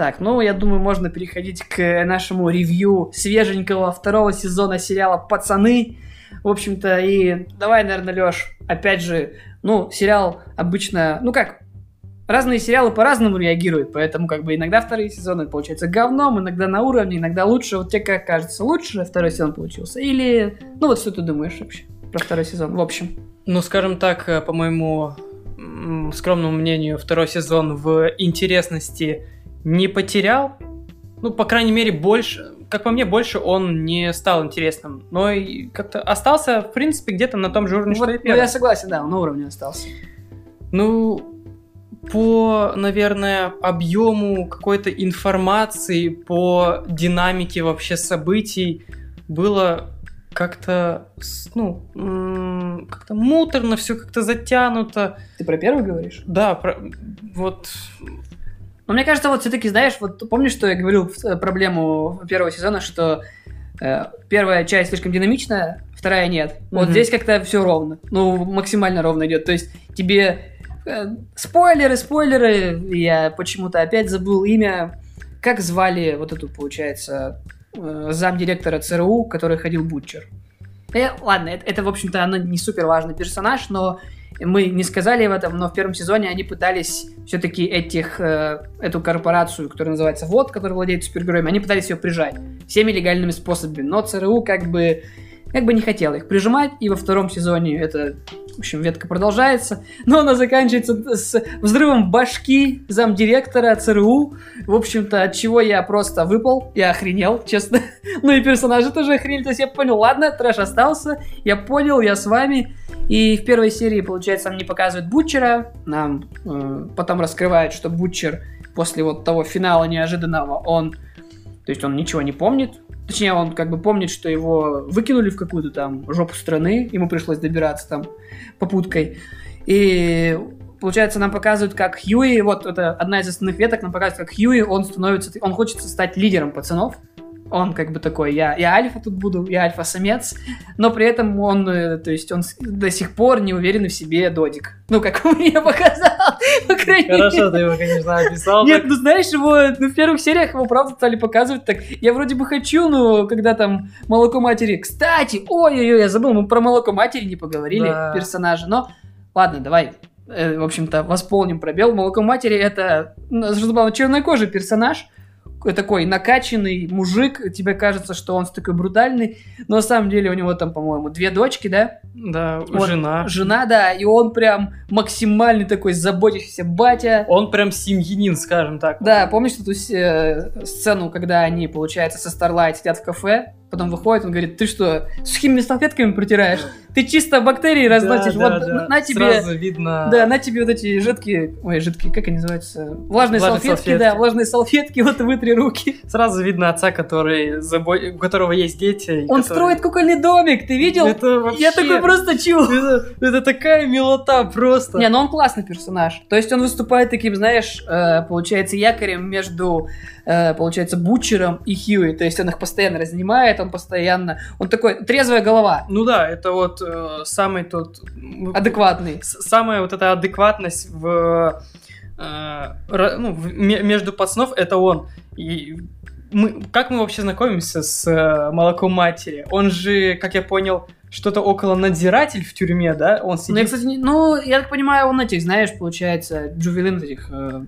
Так, ну, я думаю, можно переходить к нашему ревью свеженького второго сезона сериала «Пацаны». В общем-то, и давай, наверное, Лёш, опять же, ну, сериал обычно, ну как, разные сериалы по-разному реагируют, поэтому как бы иногда вторые сезоны получаются говном, иногда на уровне, иногда лучше. Вот тебе как кажется, лучше второй сезон получился? Или, ну вот что ты думаешь вообще про второй сезон, в общем? Ну, скажем так, э, по моему скромному мнению, второй сезон в интересности не потерял. Ну, по крайней мере, больше, как по мне, больше он не стал интересным. Но и как-то остался, в принципе, где-то на том же уровне, Вот, что и ну, первый. я согласен, да, он на уровне остался. Ну, по, наверное, объему какой-то информации, по динамике вообще событий было как-то, ну, как-то муторно, все как-то затянуто. Ты про первый говоришь? Да, про- вот, Но мне кажется, вот все-таки, знаешь, вот помнишь, что я говорил э, проблему первого сезона, что э, первая часть слишком динамичная, вторая нет. Вот Мгм. здесь как-то все ровно. Ну, максимально ровно идет. То есть тебе э, спойлеры, спойлеры. Я почему-то опять забыл имя. Как звали вот эту, получается, э, замдиректора ЦРУ, который ходил Бутчер? Э, ладно, это, это, в общем-то, она не супер важный персонаж, но мы не сказали об этом, но в первом сезоне они пытались все-таки этих, э, эту корпорацию, которая называется ВОД, которая владеет супергероями, они пытались ее прижать всеми легальными способами, но ЦРУ как бы, как бы не хотела их прижимать, и во втором сезоне это, в общем, ветка продолжается, но она заканчивается с взрывом башки замдиректора ЦРУ, в общем-то, от чего я просто выпал, я охренел, честно. *laughs* Ну и персонажи тоже охренели, то есть я понял, ладно, трэш остался, я понял, я с вами. И в первой серии, получается, нам не показывают Бутчера, нам э, потом раскрывают, что Бутчер после вот того финала неожиданного, он, то есть он ничего не помнит, точнее, он как бы помнит, что его выкинули в какую-то там жопу страны, ему пришлось добираться там попуткой. И получается, нам показывают, как Хьюи, вот это одна из основных веток, нам показывают, как Хьюи, он становится, он хочет стать лидером пацанов. Он как бы такой, я, я альфа тут буду, я альфа-самец, но при этом он, э, то есть он до сих пор не уверен в себе додик. Ну, как *laughs* мне показал, по крайней мере. хорошо ты его, конечно, описал. Нет, ну знаешь, его ну, в первых сериях его правда стали показывать так. Я вроде бы хочу, но когда там молоко матери. Кстати, ой-ой-ой, я забыл, мы про молоко матери не поговорили, Да. персонажа. Но ладно, давай. э, в общем-то, восполним пробел. Молоко матери это, ну, чернокожий персонаж, такой накачанный мужик, тебе кажется, что он такой брутальный, но на самом деле у него там, по-моему, две дочки, да? Да, Вот, жена. Жена, да, и он прям максимальный такой заботящийся батя. Он прям семьянин, скажем так. Да, помнишь эту э, сцену, когда они, получается, со Starlight сидят в кафе, потом выходит, он говорит, ты что, сухими салфетками протираешь? Ты чисто бактерии разносишь, Да, вот да, да. на тебе... Сразу видно... Да, на тебе вот эти жидкие, ой, жидкие, как они называются? Влажные, Влажные салфетки, салфетки. да, влажные салфетки, *laughs* вот вытри руки. Сразу видно отца, который у которого есть дети. Он который- строит кукольный домик, ты видел? Это вообще... Я такой просто чего? *laughs* Это, это такая милота просто. Не, ну он классный персонаж. То есть он выступает таким, знаешь, э, получается, якорем между, получается, Бутчером и Хьюи. То есть он их постоянно разнимает, он постоянно... Он такой, трезвая голова, Ну да, это вот э, самый тот... адекватный. Самая вот эта адекватность в... э, ну, в- ме- между пацанов, это он. И мы, как мы вообще знакомимся с э, молоком матери? Он же, как я понял, что-то около надзиратель в тюрьме, да? Он Ну, я, сидит... кстати, не- ну, я так понимаю, он этих, знаешь, получается, джувелин этих э,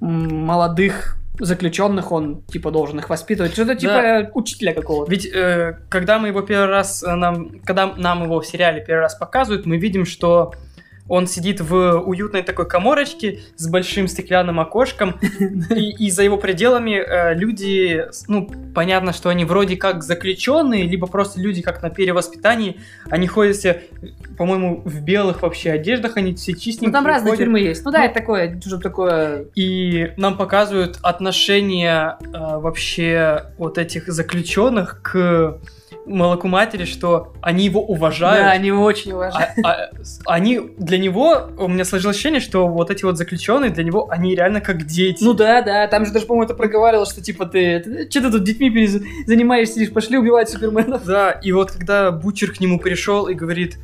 молодых заключенных, он, типа, должен их воспитывать. Что-то типа Да. э, учителя какого-то. Ведь э, когда мы его первый раз, э, нам, когда нам его в сериале первый раз показывают, мы видим, что он сидит в уютной такой коморочке с большим стеклянным окошком, *laughs* и, и за его пределами э, люди, ну, понятно, что они вроде как заключенные, либо просто люди как на перевоспитании, они ходят все, по-моему, в белых вообще одеждах, они все чистенькие. Ну, там разные ходят. тюрьмы есть. Ну да, Ну, это такое, что такое... И нам показывают отношение э, вообще вот этих заключенных к молоку матери, что они его уважают. Да, они его очень уважают. А- а, они для него, у меня сложилось ощущение, что вот эти вот заключенные для него, они реально как дети. Ну да, да, там же даже, по-моему, это проговаривал, что типа ты, что ты тут детьми перез- занимаешься, сидишь, пошли убивать суперменов. *laughs* Да, и вот когда Бучер к нему пришел и говорит,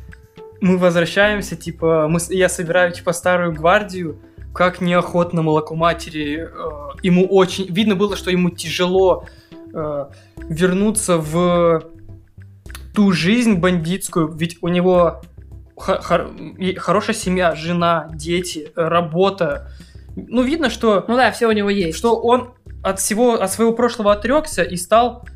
мы возвращаемся, типа, мы, я собираю, типа, старую гвардию, как неохотно молоко матери, э, ему очень, видно было, что ему тяжело э, вернуться в ту жизнь бандитскую, ведь у него хо- хор- хорошая семья, жена, дети, работа. Ну, видно, что Ну да, все у него есть. что он от всего, от своего прошлого отрекся и стал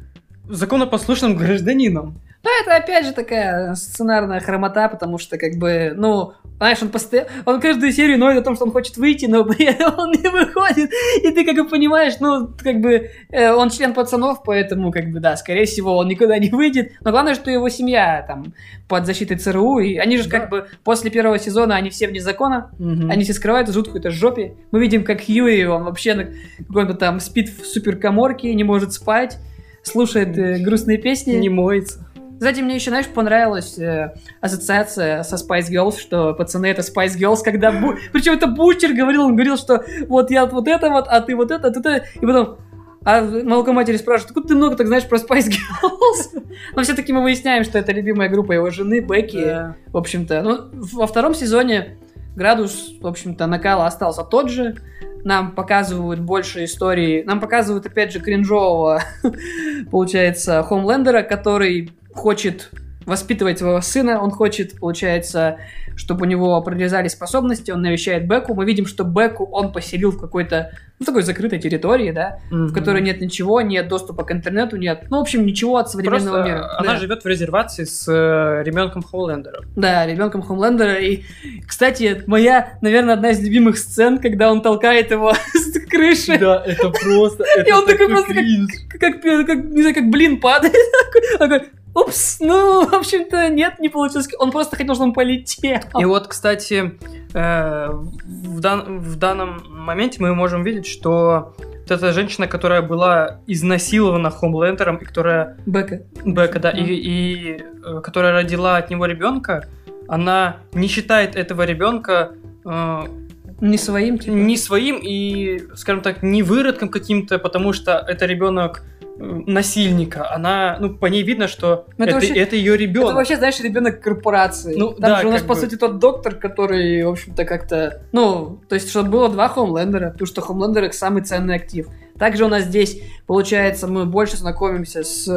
законопослушным гражданином. Ну, это опять же такая сценарная хромота, потому что, как бы, ну, знаешь, он постоянно, он каждую серию ноет о том, что он хочет выйти, но *laughs* он не выходит, и ты как бы понимаешь, ну, как бы, э, он член пацанов, поэтому, как бы, да, скорее всего, он никуда не выйдет, но главное, что его семья, там, под защитой ЦРУ, и они же, Да. как бы, после первого сезона, они все вне закона, Они они все скрываются, живут в какой-то жопе. Мы видим, как Хьюи, он вообще какой-то там спит в суперкоморке, не может спать, слушает э, грустные песни. не моется. Кстати, мне еще, знаешь, понравилась э, ассоциация со Spice Girls, что пацаны это Spice Girls, когда... Бу... Причем это Бучер говорил, он говорил, что вот я вот это вот, а ты вот это, а ты это. И потом... А молоко матери спрашивает, откуда ты много так знаешь про Spice Girls? *laughs* Но все-таки мы выясняем, что это любимая группа его жены, Бекки. Да. В общем-то, ну, во втором сезоне градус, в общем-то, накала остался тот же. Нам показывают больше истории. Нам показывают, опять же, кринжового, *laughs* получается, Хомлендера, который хочет воспитывать своего сына, он хочет, получается, чтобы у него прорезали способности, он навещает Беку, мы видим, что Беку он поселил в какой-то, ну, такой закрытой территории, да, в которой нет ничего, нет доступа к интернету, нет, ну, в общем, ничего от современного Просто мира. она Да. живет в резервации с э, ребенком Хоулендера. Да, ребенком Хомлендера. И, кстати, моя, наверное, одна из любимых сцен, когда он толкает его *laughs* с крыши. Да, это просто... И он такой просто как, как, как, не знаю, как блин падает. *laughs* Такой, Упс, ну, в общем-то, нет, не получилось. Он просто хотел, чтобы он полетел. И вот, кстати, э, в, дан- в данном моменте мы можем видеть, что вот эта женщина, которая была изнасилована Хомлендером, и которая Бека. Бека, да, и, и, э, которая родила от него ребенка, она не считает этого ребенка э, Не своим, типа. не своим и, скажем так, не выродком каким-то, потому что это ребенок насильника. Она, ну, по ней видно, что Ну, это это, вообще- это ее ребенок. Это вообще, знаешь, ребенок корпорации. Ну, Там да, же у нас, по бы. сути, тот доктор, который, в общем-то, как-то... Ну, то есть, чтобы было два Хомлендера, потому что Хомлендер их самый ценный актив. Также у нас здесь, получается, мы больше знакомимся с...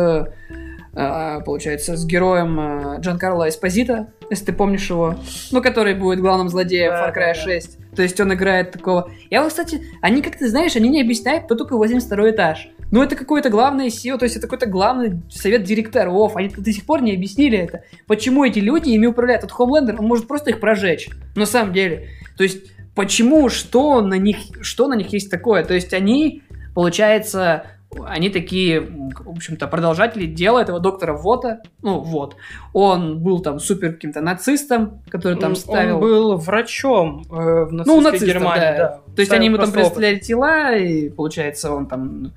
э, получается, с героем э, Джан Карло Эспозита, если ты помнишь его, ну, который будет главным злодеем Да, Far Cry да, да. 6. То есть он играет такого... Я вот, кстати, они как-то, знаешь, они не объясняют, кто такой 82 этаж. Ну, это какое-то главное SEO, то есть это какой-то главный совет директоров. Они до сих пор не объяснили это. Почему эти люди ими управляют? Этот Хомлендер, он может просто их прожечь. На самом деле. То есть, почему, что на них, что на них есть такое? То есть, они, получается, они такие, в общем-то, продолжатели дела этого доктора Вота. Ну, вот. Он был там супер каким-то нацистом, который там ставил... Он был врачом э, в Ну, нацистской нацистов, Германии, да. да. То есть они ему там представляли тела, и, получается, он там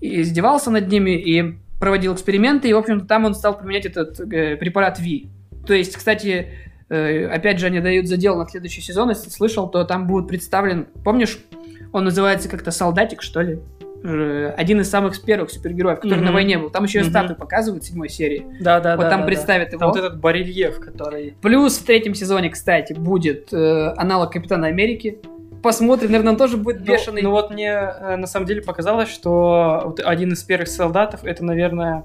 издевался над ними и проводил эксперименты, и, в общем-то, там он стал применять этот э, препарат Ви. То есть, кстати, э, опять же, они дают задел на следующий сезон, если слышал, то там будет представлен, помнишь, он называется как-то «Солдатик», что ли? Э, Один из самых первых супергероев, который Мгм. на войне был. Там еще и статую показывают в седьмой серии. Да, да, вот да, там да, представят да. его. Там вот этот барельеф, который... Плюс в третьем сезоне, кстати, будет э, аналог Капитана Америки. Посмотрим, наверное, он тоже будет Ну, бешеный. Ну, вот мне э, на самом деле показалось, что вот один из первых солдатов, это, наверное,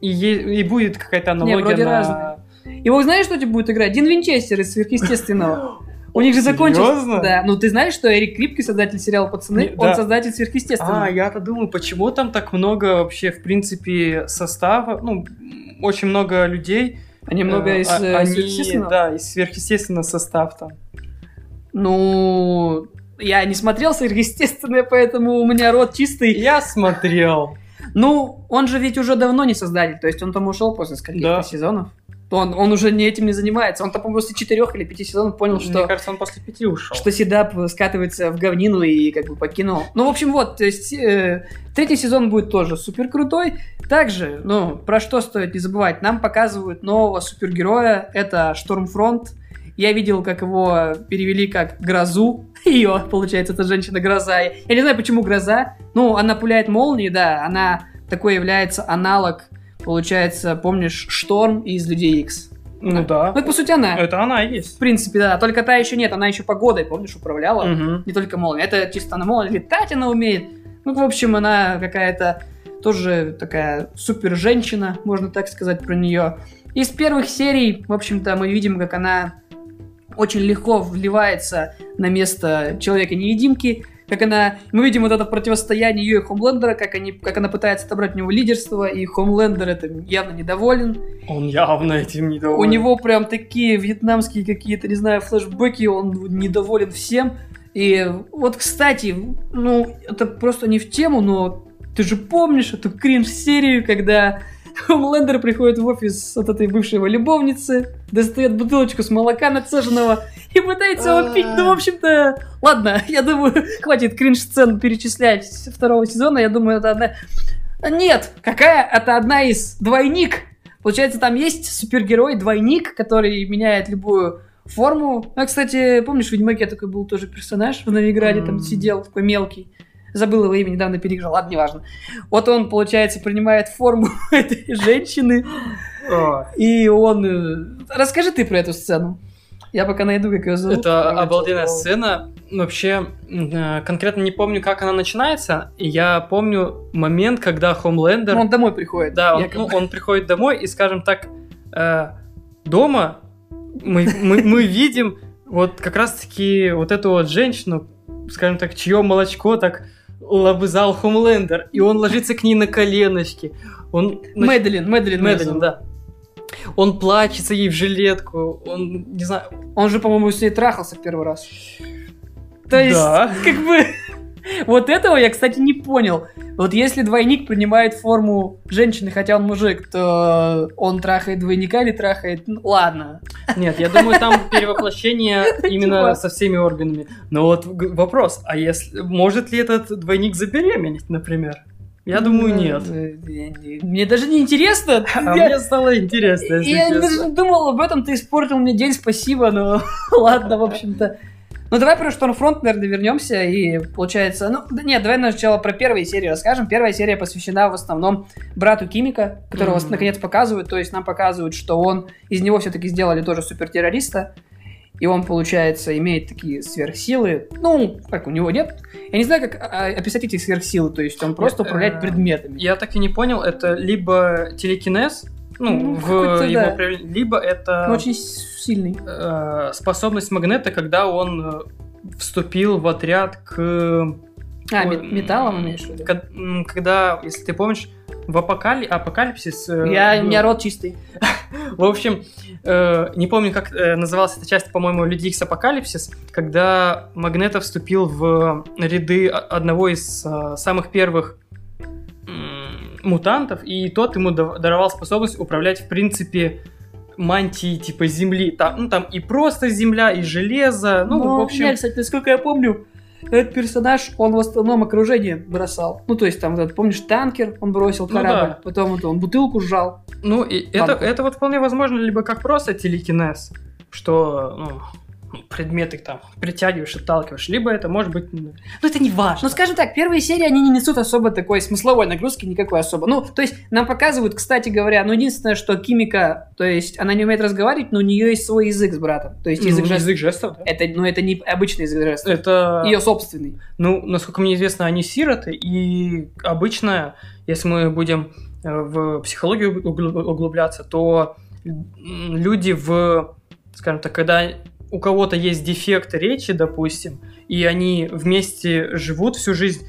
и, е- и будет какая-то аналогия вроде на... разные. Его знаешь, что тебе будет играть? Дин Винчестер из сверхъестественного. *gasps* У них же закончился. Серьезно? Да. Ну ты знаешь, что Эрик Крипки, создатель сериала Пацаны, Не, он да. создатель сверхъестественного. А, я-то думаю, почему там так много вообще, в принципе, состава, ну, очень много людей. Они много Э, из а- э, они, сверхъестественного. Да, из сверхъестественного состав там. Ну, я не смотрел сверхъестественное, поэтому у меня рот чистый. Я смотрел. Ну, он же ведь уже давно не создатель, то есть он там ушел после скольких-то Да. сезонов. Он, он уже не этим не занимается. Он там, после четырех или пяти сезонов понял, Мне что, кажется, он после пяти ушел. что Седап скатывается в говнину и как бы покинул. Ну, в общем, вот, то есть э, третий сезон будет тоже супер крутой. Также, ну, про что стоит не забывать, нам показывают нового супергероя, это Штормфронт. Я видел, как его перевели как Грозу. *laughs* Ее, получается, это женщина-гроза. Я не знаю, почему гроза. Ну, она пуляет молнии, да. Она такой является аналог, получается, помнишь, Шторм из Людей Икс. Ну да. Ну, это, по сути, она. Это она и В есть. принципе, да. Только та еще нет. Она еще погодой, помнишь, управляла. Мгм. Не только молния. Это чисто она молния. Летать она умеет. Ну, в общем, она какая-то тоже такая супер женщина, можно так сказать про нее. Из первых серий, в общем-то, мы видим, как она очень легко вливается на место Человека-невидимки, как она... Мы видим вот это противостояние ее и Хомлендера, как, они, как она пытается отобрать у него лидерство, и Хомлендер этим явно недоволен. Он явно этим недоволен. У него прям такие вьетнамские какие-то, не знаю, флешбеки, он недоволен всем. И вот, кстати, ну, это просто не в тему, но ты же помнишь эту кринж-серию, когда Хомлендер приходит в офис от этой бывшей его любовницы, достает бутылочку с молока нацеженного и пытается его пить. Ну, в общем-то, ладно, я думаю, *laughs* хватит кринж-сцен перечислять второго сезона. Я думаю, это одна... Нет, какая? Это одна из двойник. Получается, там есть супергерой-двойник, который меняет любую форму. А, кстати, помнишь, в Ведьмаке такой был тоже персонаж в Новиграде, там сидел такой мелкий. Забыл его имя, недавно переиграл, ладно, неважно. Вот он, получается, принимает форму *laughs* этой женщины, и он... э, Расскажи ты про эту сцену. Я пока найду, как ее зовут. Это обалденная сцена. Вообще, э, конкретно не помню, как она начинается. И я помню момент, когда Хомлендер... Ну, Он домой приходит. Да, он, ну, он приходит домой, и, скажем так, э, дома мы, мы, мы видим вот как раз-таки вот эту вот женщину, скажем так, чье молочко так лобызал Хомлендер, и он ложится к ней на коленочки. Он Мэдлин, Мэдлин. Мэдлин, да. Он плачется ей в жилетку, он, не знаю... Он же, по-моему, с ней трахался в первый раз. То есть, Да. как бы... *laughs* Вот этого я, кстати, не понял. Вот если двойник принимает форму женщины, хотя он мужик, то он трахает двойника или трахает... Ну, ладно. Нет, я думаю, там перевоплощение *laughs* именно со всеми органами. Но вот вопрос, а если... Может ли этот двойник забеременеть, например? Я думаю, нет. Э, Мне даже не интересно. *laughs* А Я- мне стало интересно, Я честно. даже не думал об этом, ты испортил мне день, спасибо, но *laughs* ладно, в общем-то. Ну, давай про Штормфронт, наверное, вернемся, и получается... Ну, да нет, давай сначала про первые серии расскажем. Первая серия посвящена в основном брату Кимика, которого Мгм. наконец показывают, то есть нам показывают, что он... Из него все-таки сделали тоже супертеррориста, и он, получается, имеет такие сверхсилы. Ну, как у него нет. Я не знаю, как а, описать эти сверхсилы, то есть он просто Нет, управляет э, предметами. Я так и не понял, это либо телекинез, ну, Ну, в его да. проявлении, либо это очень сильный. э, способность магнета, когда он э, вступил в отряд к... А, металлом имеешь в виду? Когда, если ты помнишь, в апокали... апокалипсис... э, Я, у был- меня рот чистый. *laughs* В общем, э, не помню, как э, называлась эта часть, по-моему, Люди Икс Апокалипсис, когда Магнето вступил в ряды одного из э, самых первых мутантов, и тот ему даровал способность управлять, в принципе, мантией типа земли. Там, ну, там и просто земля, и железо. Ну, Но в общем... я, кстати, насколько я помню, этот персонаж, он в основном окружение бросал. Ну, то есть, там, вот, помнишь, танкер, он бросил Ну корабль, да. потом вот он бутылку сжал. Ну, и это, это вот вполне возможно, либо как просто телекинез, что, ну, предметы там притягиваешь, отталкиваешь, либо это может быть... Ну, это не важно. Ну, скажем так, первые серии, они не несут особо такой смысловой нагрузки, никакой особо. Ну, то есть, нам показывают, кстати говоря, ну, единственное, что Кимика, то есть, она не умеет разговаривать, но у нее есть свой язык с братом. То есть, язык Ну, жестов. язык жестов, да. Это, ну, это не обычный язык жестов. Это, Ее собственный. ну, насколько мне известно, они сироты, и обычно, если мы будем э, в психологию углу- углубляться, то люди в, скажем так, когда у кого-то есть дефект речи, допустим, и они вместе живут всю жизнь,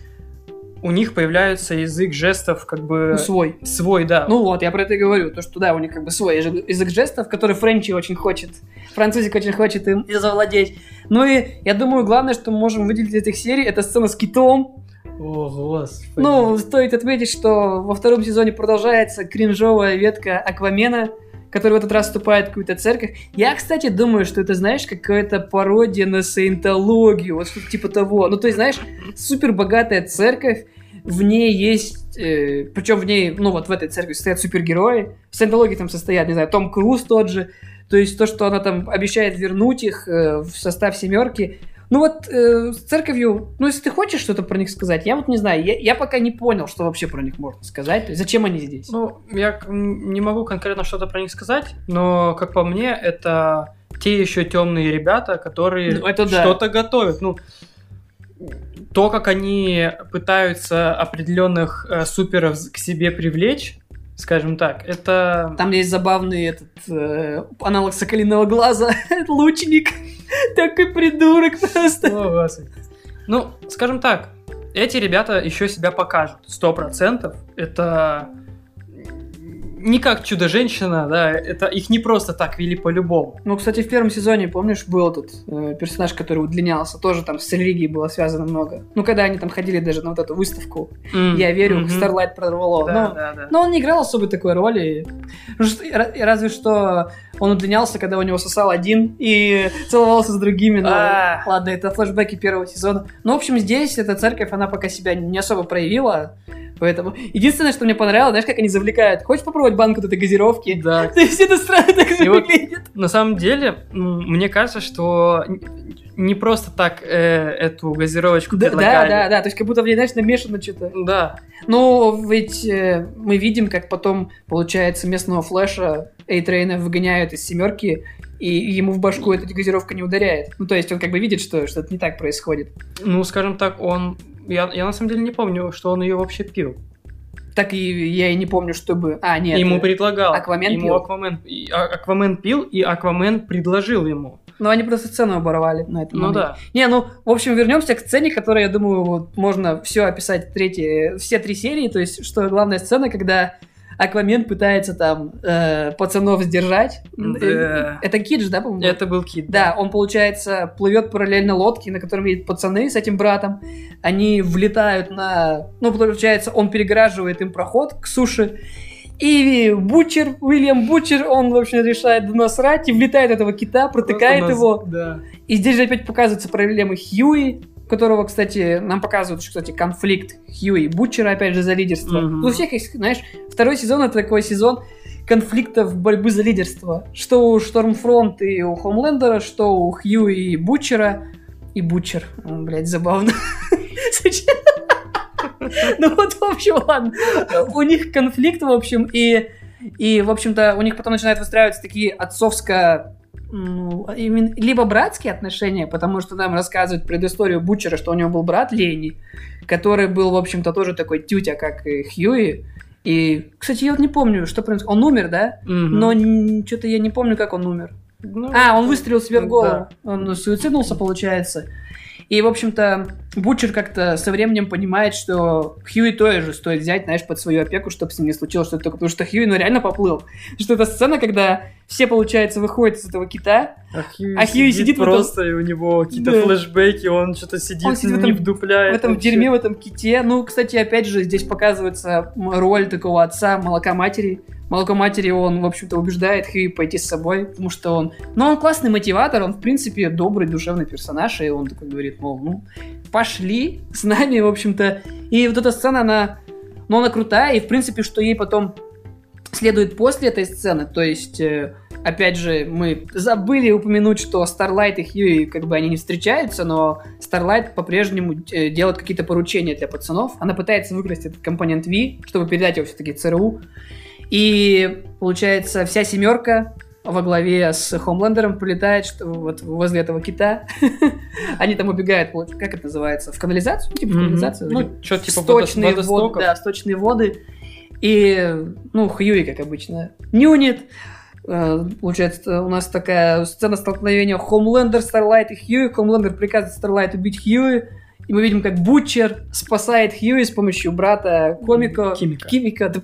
у них появляется язык жестов, как бы... Ну, свой. Свой, да. Ну вот, я про это и говорю, то, что да, у них как бы свой язык жестов, который Френчи очень хочет, французик очень хочет им *laughs* завладеть. Ну и я думаю, главное, что мы можем выделить из этих серий, это сцена с китом. О, господи. Ну, стоит отметить, что во втором сезоне продолжается кринжовая ветка Аквамена, который в этот раз вступает в какую-то церковь. Я, кстати, думаю, что это, знаешь, какая-то пародия на саентологию, вот что-то типа того. Ну, то есть, знаешь, супер богатая церковь, в ней есть, э, причем в ней, ну вот в этой церкви стоят супергерои, в саентологии там состоят, не знаю, Том Круз тот же, то есть то, что она там обещает вернуть их э, в состав семерки. Ну вот э, с церковью, ну если ты хочешь что-то про них сказать, я вот не знаю, я, я пока не понял, что вообще про них можно сказать, то есть зачем они здесь. Ну, я не могу конкретно что-то про них сказать, но, как по мне, это те еще темные ребята, которые Ну, это да. что-то готовят. Ну, то, как они пытаются определенных э, суперов к себе привлечь, скажем так, это... Там есть забавный этот э, аналог соколиного глаза, *laughs* лучник, такой придурок просто. О, Господи. Ну, скажем так, эти ребята еще себя покажут, сто процентов. Это не как чудо-женщина, да, это их не просто так вели по-любому. Ну, кстати, в первом сезоне, помнишь, был этот э, персонаж, который удлинялся, тоже там с религией было связано много. Ну, когда они там ходили даже на вот эту выставку, я верю, Мгм. Starlight прорвало. Да, Ну, да, да. Но он не играл особой такой роли. Ну, Разве что он удлинялся, когда у него сосал один и целовался с другими. Но А. ладно, это флешбеки первого сезона. Ну, в общем, здесь эта церковь, она пока себя не особо проявила. Поэтому единственное, что мне понравилось, знаешь, как они завлекают. Хочешь попробовать банку этой газировки? Да. *laughs* То есть это странно так И вот- выглядит. На самом деле, м, мне кажется, что не просто так э, эту газировочку Да, да, предлагали. да, да. То есть как будто в ней, знаешь, намешано что-то. Да. Ну, ведь э, мы видим, как потом, получается, местного флеша Эйтрейна выгоняют из семерки, и ему в башку эта газировка не ударяет. Ну, то есть он как бы видит, что что-то не так происходит. Ну, скажем так, он... Я, я на самом деле не помню, что он ее вообще пил. Так и я и не помню, чтобы... А, нет. ему э, предлагал. Аквамен ему пил? Аквамен, и- а- Аквамен пил, и Аквамен предложил ему. Ну, они просто цену оборвали на этом. Ну моменте. да. Не, ну, в общем, вернемся к сцене, которая, я думаю, вот можно все описать третьи, все три серии. То есть, что главная сцена, когда Аквамен пытается там э, пацанов сдержать. Да. Э, Это Кидж, да, по-моему? Это был Кит. Да, он, получается, плывет параллельно лодке, на котором едут пацаны с этим братом. Они влетают на... Ну, получается, он перегораживает им проход к суше. И Бучер, Уильям Бучер, он, в общем, решает насрать и влетает этого кита, протыкает Просто его. нас- Да. И здесь же опять показываются проблемы Хьюи, которого, кстати, нам показывают, что, кстати, конфликт Хьюи и Бутчера, опять же, за лидерство. Мгм. Ну, у всех есть, знаешь, второй сезон это такой сезон конфликтов борьбы за лидерство. Что у Штормфронт и у Хомлендера, что у Хьюи и Бутчера. И Бутчер. Блядь, забавно. *laughs* Ну вот, в общем, ладно. У них конфликт, в общем, и, и в общем-то, у них потом начинают выстраиваться такие отцовско ну, именно- либо братские отношения, потому что нам рассказывают предысторию Бутчера, что у него был брат Лени, который был, в общем-то, тоже такой тютя, как и Хьюи. И, кстати, я вот не помню, что происходит. Он умер, да? Мгм. Но что-то я не помню, как он умер. Ну, А, он выстрелил себе в голову. Да. Он суициднулся, получается. И, в общем-то, Бутчер как-то со временем понимает, что Хьюи тоже стоит взять, знаешь, под свою опеку, чтобы с ним не случилось что-то такое. Потому что Хьюи, ну, реально поплыл. Что это сцена, когда все, получается, выходят из этого кита, А Хьюи, А Хьюи сидит этом- просто, и у него какие-то Да. флешбеки, он что-то сидит, Он сидит в не этом- вдупляет. в этом вообще. дерьме, в этом ките. Ну, кстати, опять же, здесь показывается роль такого отца, молока матери. Молоко матери он, в общем-то, убеждает Хьюи пойти с собой, потому что он... Ну, он классный мотиватор, он, в принципе, добрый, душевный персонаж, и он такой говорит, мол, ну, пошли с нами, в общем-то. И вот эта сцена, она... Ну, она крутая, и, в принципе, что ей потом следует после этой сцены, то есть... э, Опять же, мы забыли упомянуть, что Starlight и Хьюи, как бы они не встречаются, но Starlight по-прежнему э, делает какие-то поручения для пацанов. Она пытается выкрасть этот компонент V, чтобы передать его все-таки ЦРУ. И получается, вся семерка во главе с Хомлендером прилетает что, вот возле этого кита. *laughs* Они там убегают, как это называется, в канализацию? Типа в канализацию? Ну, что-то типа сточные воды, да, сточные воды. И, ну, Хьюи, как обычно, нюнит. Э, Получается, у нас такая сцена столкновения Хомлендер, Старлайт и Хьюи. Хомлендер приказывает Старлайт убить Хьюи. И мы видим, как Бутчер спасает Хьюи с помощью брата комика... Кимика. Кимика. да,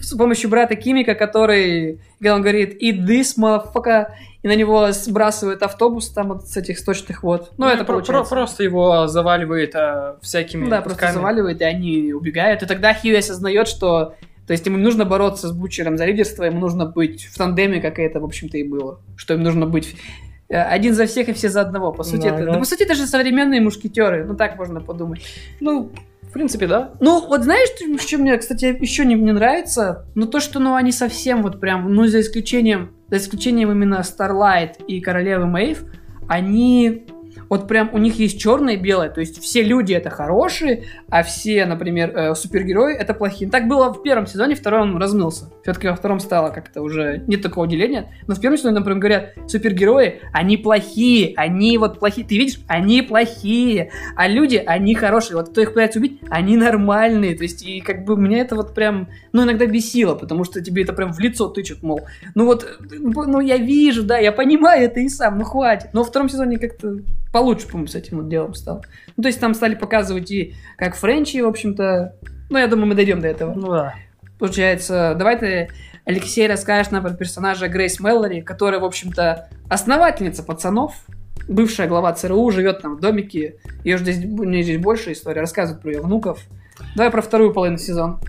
С помощью брата Кимика, который, когда он говорит «Eat this, motherfucker», и на него сбрасывают автобус там вот с этих сточных вод. Ну, это про- получается. про- просто его заваливает а, всякими Да, просто кусками. заваливает, и они убегают. И тогда Хьюи осознает, что... То есть ему не нужно бороться с Бутчером за лидерство, ему нужно быть в тандеме, как это, в общем-то, и было. Что им нужно быть один за всех и все за одного. По сути, Да, это, да. да, по сути, это же современные мушкетеры. Ну, так можно подумать. Ну, в принципе, да. Ну, вот знаешь, что мне, кстати, еще не, не нравится? Ну, то, что, ну, они совсем вот прям, ну, за исключением, за исключением именно Starlight и Королевы Мэйв, они вот прям у них есть черное и белое, то есть все люди это хорошие, а все, например, э, супергерои это плохие. Так было в первом сезоне, второй он размылся. Все-таки во втором стало как-то уже нет такого деления. Но в первом сезоне, например, говорят, супергерои, они плохие, они вот плохие. Ты видишь, они плохие, а люди, они хорошие. Вот кто их пытается убить, они нормальные. То есть, и как бы меня это вот прям, ну, иногда бесило, потому что тебе это прям в лицо тычут, мол, ну вот, ну, я вижу, да, я понимаю это и сам, ну, хватит. Но во втором сезоне как-то получше, по-моему, с этим вот делом стал. Ну, то есть, там стали показывать и как Френчи, в общем-то, ну, я думаю, мы дойдем до этого. Ну да. Получается, давай ты, Алексей, расскажешь нам про персонажа Грейс Меллори, которая, в общем-то, основательница пацанов, бывшая глава ЦРУ, живет там в домике. Ее же здесь, у нее здесь больше история, рассказывает про ее внуков. Давай про вторую половину сезона.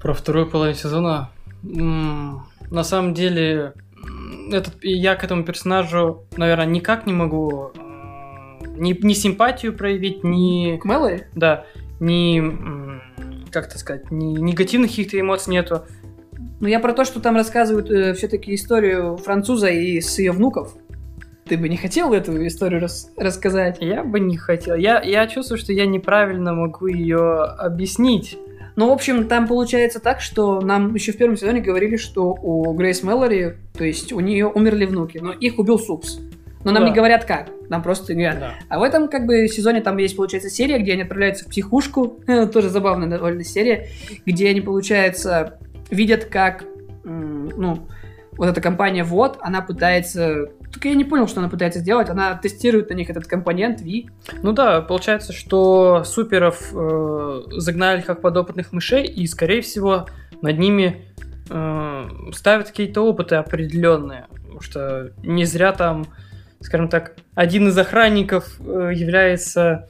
Про вторую половину сезона. м, На самом деле, этот, я к этому персонажу, наверное, никак не могу ни, ни симпатию проявить, ни, К Меллори? да, м, как это сказать, ни негативных каких-то эмоций нету. Ну, я про то, что там рассказывают все-таки историю француза и с ее внуков. Ты бы не хотел эту историю рас- рассказать? Я бы не хотел. Я, я чувствую, что я неправильно могу ее объяснить. Ну, в общем, там получается так, что нам еще в первом сезоне говорили, что у Грейс Меллори, то есть у нее умерли внуки, но их убил Супс. Но нам Да. не говорят как, нам просто говорят. Да. А в этом как бы сезоне там есть, получается, серия, где они отправляются в психушку, *laughs* тоже забавная довольно серия, где они, получается, видят, как, ну, вот эта компания вот, она пытается... Только я не понял, что она пытается сделать. Она тестирует на них этот компонент V. Ну да, получается, что суперов э, загнали как подопытных мышей, и, скорее всего, над ними э, ставят какие-то опыты определенные. Потому что не зря там, скажем так, один из охранников э, является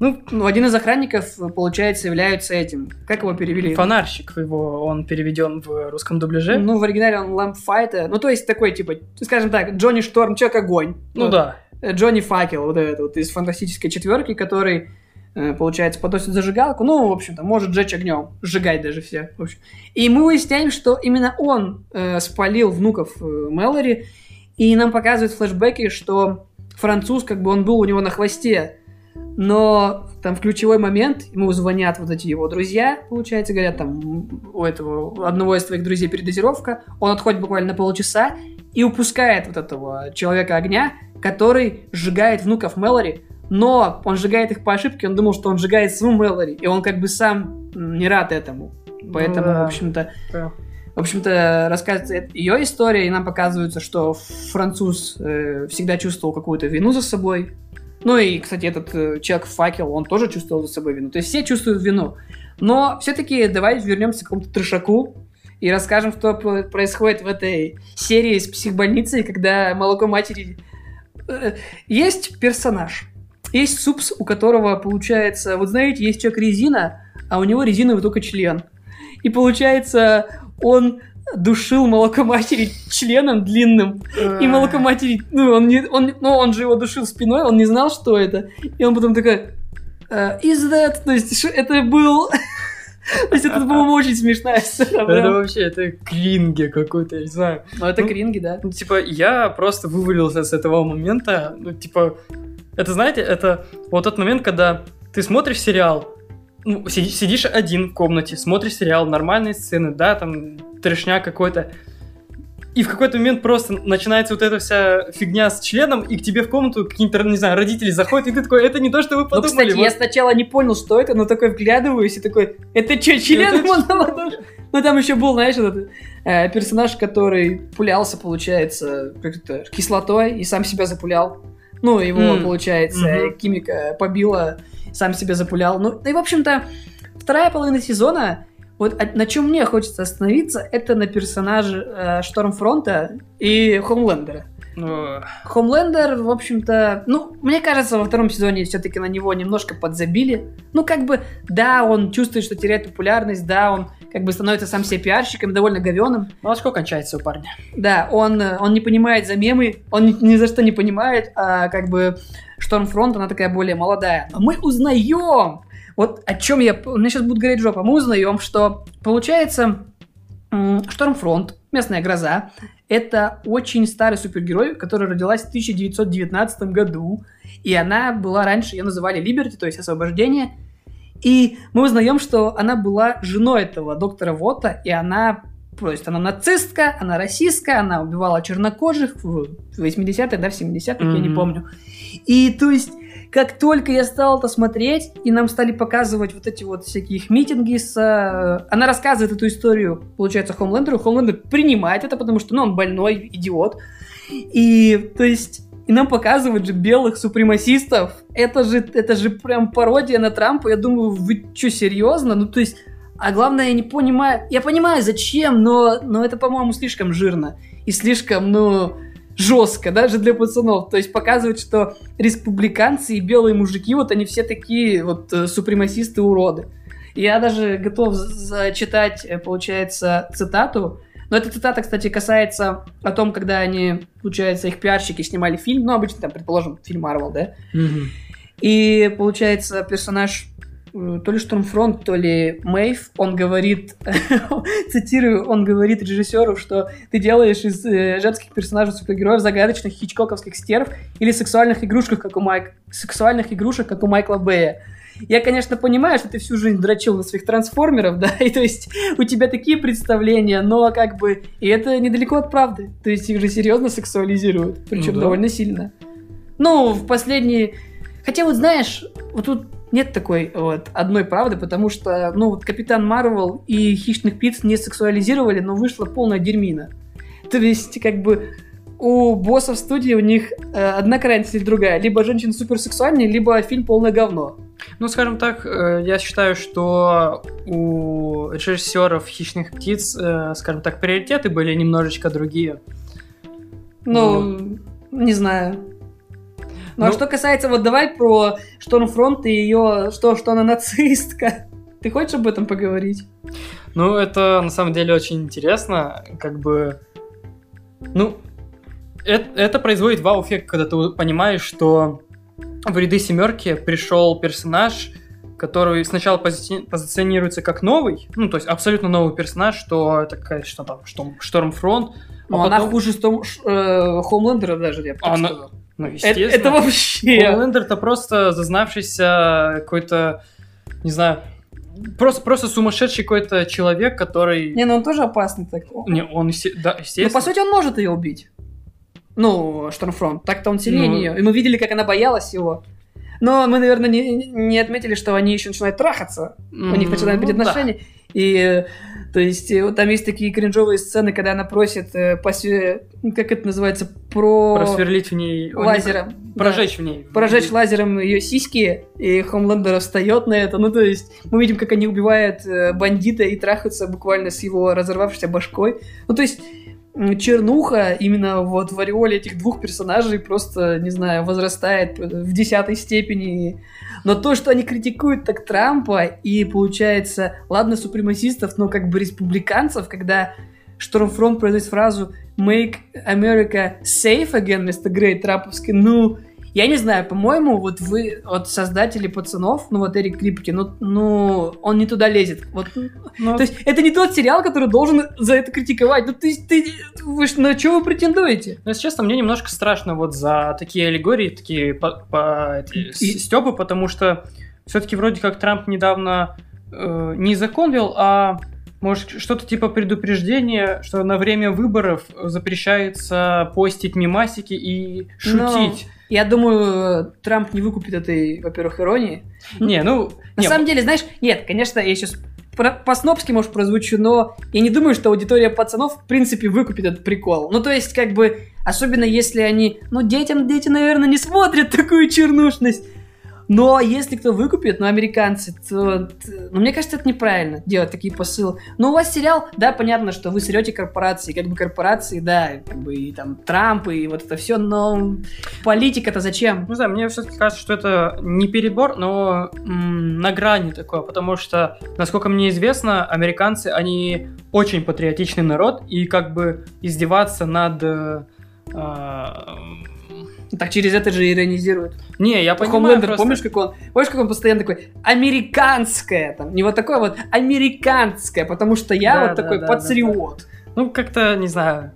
ну, Ну, один из охранников, получается, является этим. Как его перевели? фонарщик его, он переведен в русском дубляже. Ну, в оригинале он лампфайта. Ну, то есть такой, типа, скажем так, Джонни Шторм, Человек-огонь. Ну да. Э, Джонни Факел, вот этот вот из фантастической четверки, который, э, получается, подносит зажигалку, ну, в общем-то, может жечь огнем, сжигать даже все, в общем. И мы выясняем, что именно он э, спалил внуков э, Мэлори, и нам показывают флешбеки, что француз, как бы он был у него на хвосте, но там в ключевой момент ему звонят вот эти его друзья, получается, говорят, там у этого одного из твоих друзей передозировка, он отходит буквально на полчаса и упускает вот этого человека огня, который сжигает внуков Мэлори, но он сжигает их по ошибке, он думал, что он сжигает свою Мэлори, и он как бы сам не рад этому. Поэтому, Ну да. в общем-то, Да. В общем-то, рассказывается ее история, и нам показывается, что француз э, всегда чувствовал какую-то вину за собой. Ну и, кстати, этот э, человек факел, он тоже чувствовал за собой вину. То есть все чувствуют вину. Но все-таки давай вернемся к какому-то трешаку и расскажем, что про- происходит в этой серии с психбольницей, когда молоко матери... Э, Есть персонаж. Есть супс, у которого, получается, вот знаете, есть человек-резина, а у него резиновый только член. И получается, он душил молоко матери членом длинным. И молоко матери, ну, он, не, он, ну, он же его душил спиной, он не знал, что это. И он потом такой, is *laughs* that? То есть, это был... То есть, это, по-моему, очень смешная сцена. Это вообще, это кринги какой-то, я не знаю. Ну, это ну, кринги, да. Ну, типа, я просто вывалился с этого момента. Ну, типа, это, знаете, это вот тот момент, когда ты смотришь сериал, ну, сидишь, сидишь один в комнате, смотришь сериал, нормальные сцены, да, там трешня какой-то. И в какой-то момент просто начинается вот эта вся фигня с членом, и к тебе в комнату какие-то, не знаю, родители заходят, и ты такой, это не то, что вы Ну, подумали. кстати, вот». я сначала не понял, что это, но такой вглядываюсь и такой, это что, член Это ему наложил?» Ну, там еще был, знаешь, этот э, персонаж, который пулялся, получается, как это, кислотой и сам себя запулял. Ну, его, М, получается, мгм. Кимика побила, сам себя запулял. Ну, и, в общем-то, вторая половина сезона, вот от- на чем мне хочется остановиться, это на персонаже э, Штормфронта и Хомлендера. Ну, Хомлендер, в общем-то, ну, мне кажется, во втором сезоне все-таки на него немножко подзабили. Ну, как бы, да, он чувствует, что теряет популярность, да, он как бы становится сам себе пиарщиком, довольно говеным. молочко кончается у парня. Да, он, он не понимает за мемы, он ни, ни за что не понимает, а как бы Штормфронт, она такая более молодая. Но мы узнаем, вот о чем я... У меня сейчас будет гореть жопа. Мы узнаем, что, получается, Штормфронт, местная гроза, это очень старый супергерой, который родилась в 1919 году. И она была раньше, ее называли Либерти, то есть освобождение. И мы узнаем, что она была женой этого доктора Вота, и она, то есть она нацистка, она расистка, она убивала чернокожих в 80-х, да, в 70-х, я не помню. И то есть, как только я стал это смотреть, и нам стали показывать вот эти вот всякие их митинги с... э, Она рассказывает эту историю, получается, Хомлендеру. Хомлендер принимает это, потому что, ну, он больной, идиот. И, то есть, и нам показывают же белых супремасистов. Это же, это же прям пародия на Трампа. Я думаю, вы что, серьезно? Ну, то есть, а главное, я не понимаю... Я понимаю, зачем, но, но это, по-моему, слишком жирно. И слишком, ну, жестко, даже для пацанов. То есть показывать, что республиканцы и белые мужики, вот они все такие вот э, супремасисты-уроды. Я даже готов зачитать, э, получается, цитату. Но эта цитата, кстати, касается о том, когда они, получается, их пиарщики снимали фильм, ну, обычно, там, предположим, фильм Марвел, да? И, получается, персонаж э, то ли Штормфронт, то ли Мэйв, он говорит, *laughs* цитирую, он говорит режиссеру, что ты делаешь из э, женских персонажей супергероев загадочных хичкоковских стерв или сексуальных игрушек, как у Майк... сексуальных игрушек, как у Майкла Бэя. Я, конечно, понимаю, что ты всю жизнь дрочил на своих трансформеров, да, *laughs* и то есть у тебя такие представления, но как бы и это недалеко от правды. То есть их же серьезно сексуализируют, причем Ну да. довольно сильно. Ну, в последние... Хотя вот знаешь, вот тут нет такой вот одной правды, потому что, ну, вот Капитан Марвел и Хищных Птиц не сексуализировали, но вышла полная дерьмина. То есть, как бы, у боссов студии у них э, одна крайность или другая. Либо женщины суперсексуальные, либо фильм полное говно. Ну, скажем так, э, я считаю, что у режиссеров «Хищных птиц», э, скажем так, приоритеты были немножечко другие. Ну, не знаю. Ну, а Ну- что касается, вот давай про Штормфронт и ее, что, что она нацистка. *laughs* Ты хочешь об этом поговорить? Ну, это на самом деле очень интересно, как бы... Ну, это, это производит вау-эффект, когда ты понимаешь, что в ряды семерки пришел персонаж, который сначала пози- позиционируется как новый, ну, то есть абсолютно новый персонаж, что это какая что там, что, Штормфронт, Ну, а она потом- хуже Стом- Ш- э, Хомлендера даже, я бы так Она- сказал. ну, Это, естественно. это вообще... Хомлендер это просто зазнавшийся какой-то, не знаю, просто, просто сумасшедший какой-то человек, который... Не, ну он тоже опасный так. Не, он, да, Ну, естественно. по сути, он может ее убить. Ну, Штормфронт. Так-то он сильнее Ну. нее. И мы видели, как она боялась его. Но мы, наверное, не, не отметили, что они еще начинают трахаться. У них начинают быть Ну, да. отношения. И, э, то есть, вот там есть такие кринжовые сцены, когда она просит, э, посве- как это называется, про... Просверлить в ней... о, не, лазером. Прожечь в ней. прожечь лазером ее сиськи, и Хомлендер встает на это. Ну, то есть, мы видим, как они убивают э, бандита и трахаются буквально с его разорвавшейся башкой. Ну, то есть, чернуха именно вот в ореоле этих двух персонажей просто, не знаю, возрастает в десятой степени. Но то, что они критикуют так Трампа и, получается, ладно, супремасистов, но как бы республиканцев, когда Штормфронт произносит фразу «Make America safe again» вместо Great Трамповской, ну, я не знаю, по-моему, вот вы, вот создатели пацанов, ну вот Эрик Крипки, ну, ну, он не туда лезет. Вот, Ну, то есть это не тот сериал, который должен за это критиковать. Ну, ты, ты, вы на что вы претендуете? ну, если честно, мне немножко страшно вот за такие аллегории, такие по, по- эти, И- стёбы, потому что все-таки вроде как Трамп недавно э, не закон вел, а может что-то типа предупреждения, что на время выборов запрещается постить мемасики и шутить. Я думаю, Трамп не выкупит этой, во-первых, иронии. Не, ну... На не, самом деле, знаешь, нет, конечно, я сейчас по-снобски, может, прозвучу, но я не думаю, что аудитория пацанов, в принципе, выкупит этот прикол. Ну, то есть, как бы, особенно если они... Ну, детям дети, наверное, не смотрят такую чернушность. Но если кто выкупит, ну, американцы, то, ну, мне кажется, это неправильно делать такие посылы. Но у вас сериал, да, понятно, что вы срете корпорации, как бы корпорации, да, как бы и там Трамп и вот это все, но политика-то зачем? Не знаю, мне все-таки кажется, что это не перебор, но м, на грани такое, потому что, насколько мне известно, американцы, они очень патриотичный народ, и как бы издеваться над... э, а, Так через это же иронизируют. Не, я понимаю Хомлендер, просто- помнишь, как он, помнишь, как он постоянно такой, американское, там, не вот такое вот, американское, потому что я Да, вот да, такой да, патриот. Ну, как-то, не знаю.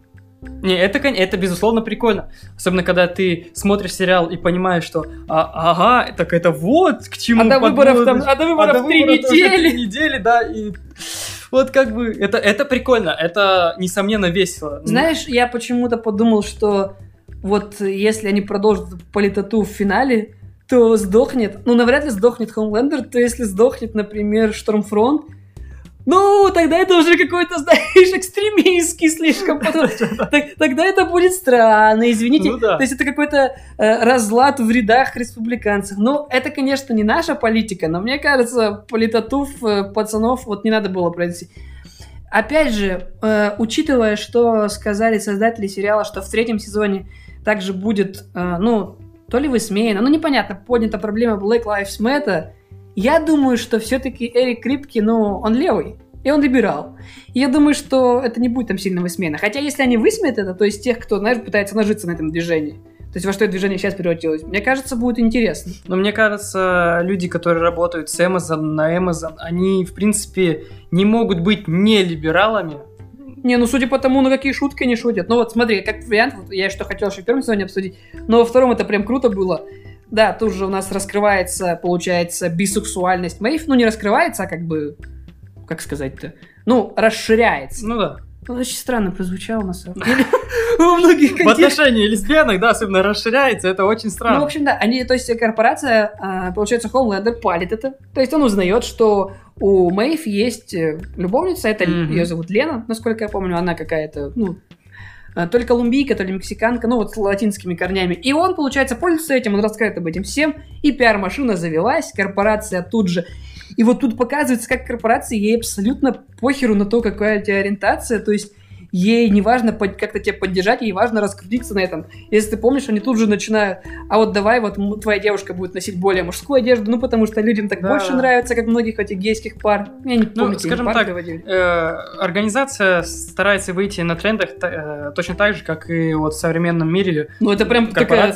Не, это, это безусловно прикольно. Особенно, когда ты смотришь сериал и понимаешь, что а, ага, так это вот к чему А до выборов там, а до А выборов до три недели. три недели, да, и вот как бы, это, это прикольно, это, несомненно, весело. Знаешь, я почему-то подумал, что вот если они продолжат политоту в финале, то сдохнет, ну, навряд ли сдохнет Хомлендер, то если сдохнет, например, Штормфронт, ну, тогда это уже какой-то, *laughs* знаешь, экстремистский слишком. *laughs* Тогда это будет странно, извините. Ну да. То есть это какой-то э, разлад в рядах республиканцев. Ну, это, конечно, не наша политика, но мне кажется, политоту э, пацанов вот не надо было пройти. Опять же, э, учитывая, что сказали создатели сериала, что в третьем сезоне также будет, э, ну, то ли высмеяно, ну, непонятно, поднята проблема Black Lives Matter, я думаю, что все-таки Эрик Крипки, ну, он левый, и он либерал. И я думаю, что это не будет там сильно высмеяно. Хотя, если они высмеют это, то есть тех, кто, знаешь, пытается нажиться на этом движении, то есть во что это движение сейчас превратилось, мне кажется, будет интересно. Но мне кажется, люди, которые работают с Amazon на Amazon, они, в принципе, не могут быть не либералами. Не, ну судя по тому, на какие шутки они шутят. Ну вот смотри, как вариант, вот я что хотел еще в первом сезоне обсудить, но во втором это прям круто было. Да, тут же у нас раскрывается, получается, бисексуальность Мэйв. Ну не раскрывается, а как бы, как сказать-то, ну, расширяется. Ну да. Ну, очень странно прозвучало, на самом деле. *laughs* *laughs* У многих В отношении лесбиянок, да, особенно расширяется, это очень Ну, в странно. общем, да, они, то есть корпорация, а, получается, Homelander палит это. То есть он узнает, что у Мэйв есть э, любовница, это ее зовут Лена, насколько я помню, она какая-то, ну, а, то ли колумбийка, то ли мексиканка, ну вот с латинскими корнями. И он, получается, пользуется этим, он рассказывает об этом всем, и пиар-машина завелась, корпорация тут же. И вот тут показывается, как корпорации ей абсолютно похеру на то, какая у тебя ориентация, то есть ей не важно как-то тебя поддержать, ей важно раскрутиться на этом. Если ты помнишь, они тут же начинают, а вот давай вот твоя девушка будет носить более мужскую одежду, ну потому что людям так Да. больше нравится, как многих этих гейских пар. Я не помню, Ну, скажем так, приводили. Э, организация старается выйти на трендах э, точно так же, как и вот в современном мире Ну это прям такая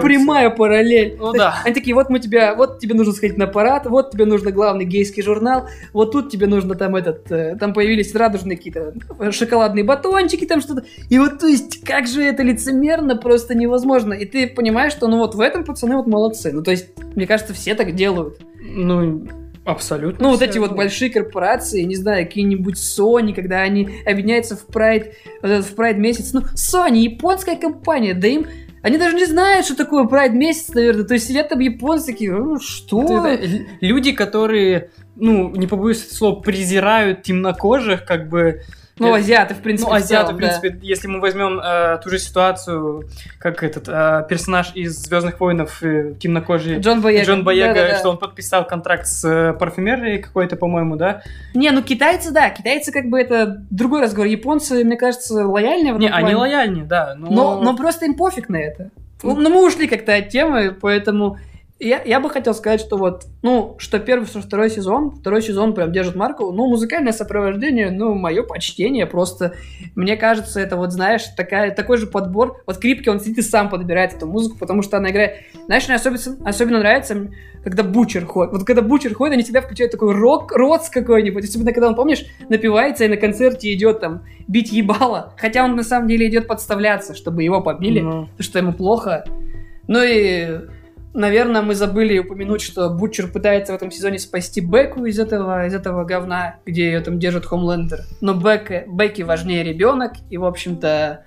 прямая параллель. Ну да. Они такие, вот мы тебя, вот тебе нужно сходить на парад, вот тебе нужно главный гейский журнал, вот тут тебе нужно там этот, э, там появились радужные какие-то э, шоколадные батончики, там что-то. И вот, то есть, как же это лицемерно, просто невозможно. И ты понимаешь, что, ну вот в этом пацаны вот молодцы. Ну то есть, мне кажется, все так делают. Ну, абсолютно. Ну, вот эти вот большие корпорации, не знаю, какие-нибудь Sony, когда они объединяются в Pride, этот в Pride месяц. Ну, Sony, японская компания, да им... Они даже не знают, что такое Pride месяц, наверное. То есть сидят там японцы такие, «Ну, что? Вот это люди, которые, ну, не побоюсь этого слова, презирают темнокожих, как бы... Ну, э, азиаты, в принципе, ну, в азиаты, целом, в да. принципе, если мы возьмем э, ту же ситуацию, как этот э, персонаж из Звездных войнов, э, темнокожий Джон Боега. Джон Боега, Да-да-да. что он подписал контракт с э, парфюмерией какой-то, по-моему, да? Не, ну китайцы, да, китайцы как бы это другой разговор. Японцы, мне кажется, лояльнее в Не, они плане. лояльнее, да. Но, Но, но просто им пофиг на это. Ну. Ну, мы ушли как-то от темы, поэтому я, я бы хотел сказать, что вот, ну, что первый, что второй сезон, второй сезон прям держит марку, ну, музыкальное сопровождение, ну, мое почтение, просто, мне кажется, это вот, знаешь, такая, такой же подбор, вот Крипки, он сидит и сам подбирает эту музыку, потому что она играет, знаешь, мне особенно, особенно нравится, когда Бучер ходит, вот когда Бучер ходит, они всегда включают такой рок, роц какой-нибудь, особенно когда он, помнишь, напивается и на концерте идет там бить ебало, хотя он на самом деле идет подставляться, чтобы его побили, Ну, то, что ему плохо. Ну и, наверное, мы забыли упомянуть, что Бутчер пытается в этом сезоне спасти Беку из этого, из этого говна, где ее там держит Хомлендер. Но Бека, Бекки важнее ребенок, и, в общем-то...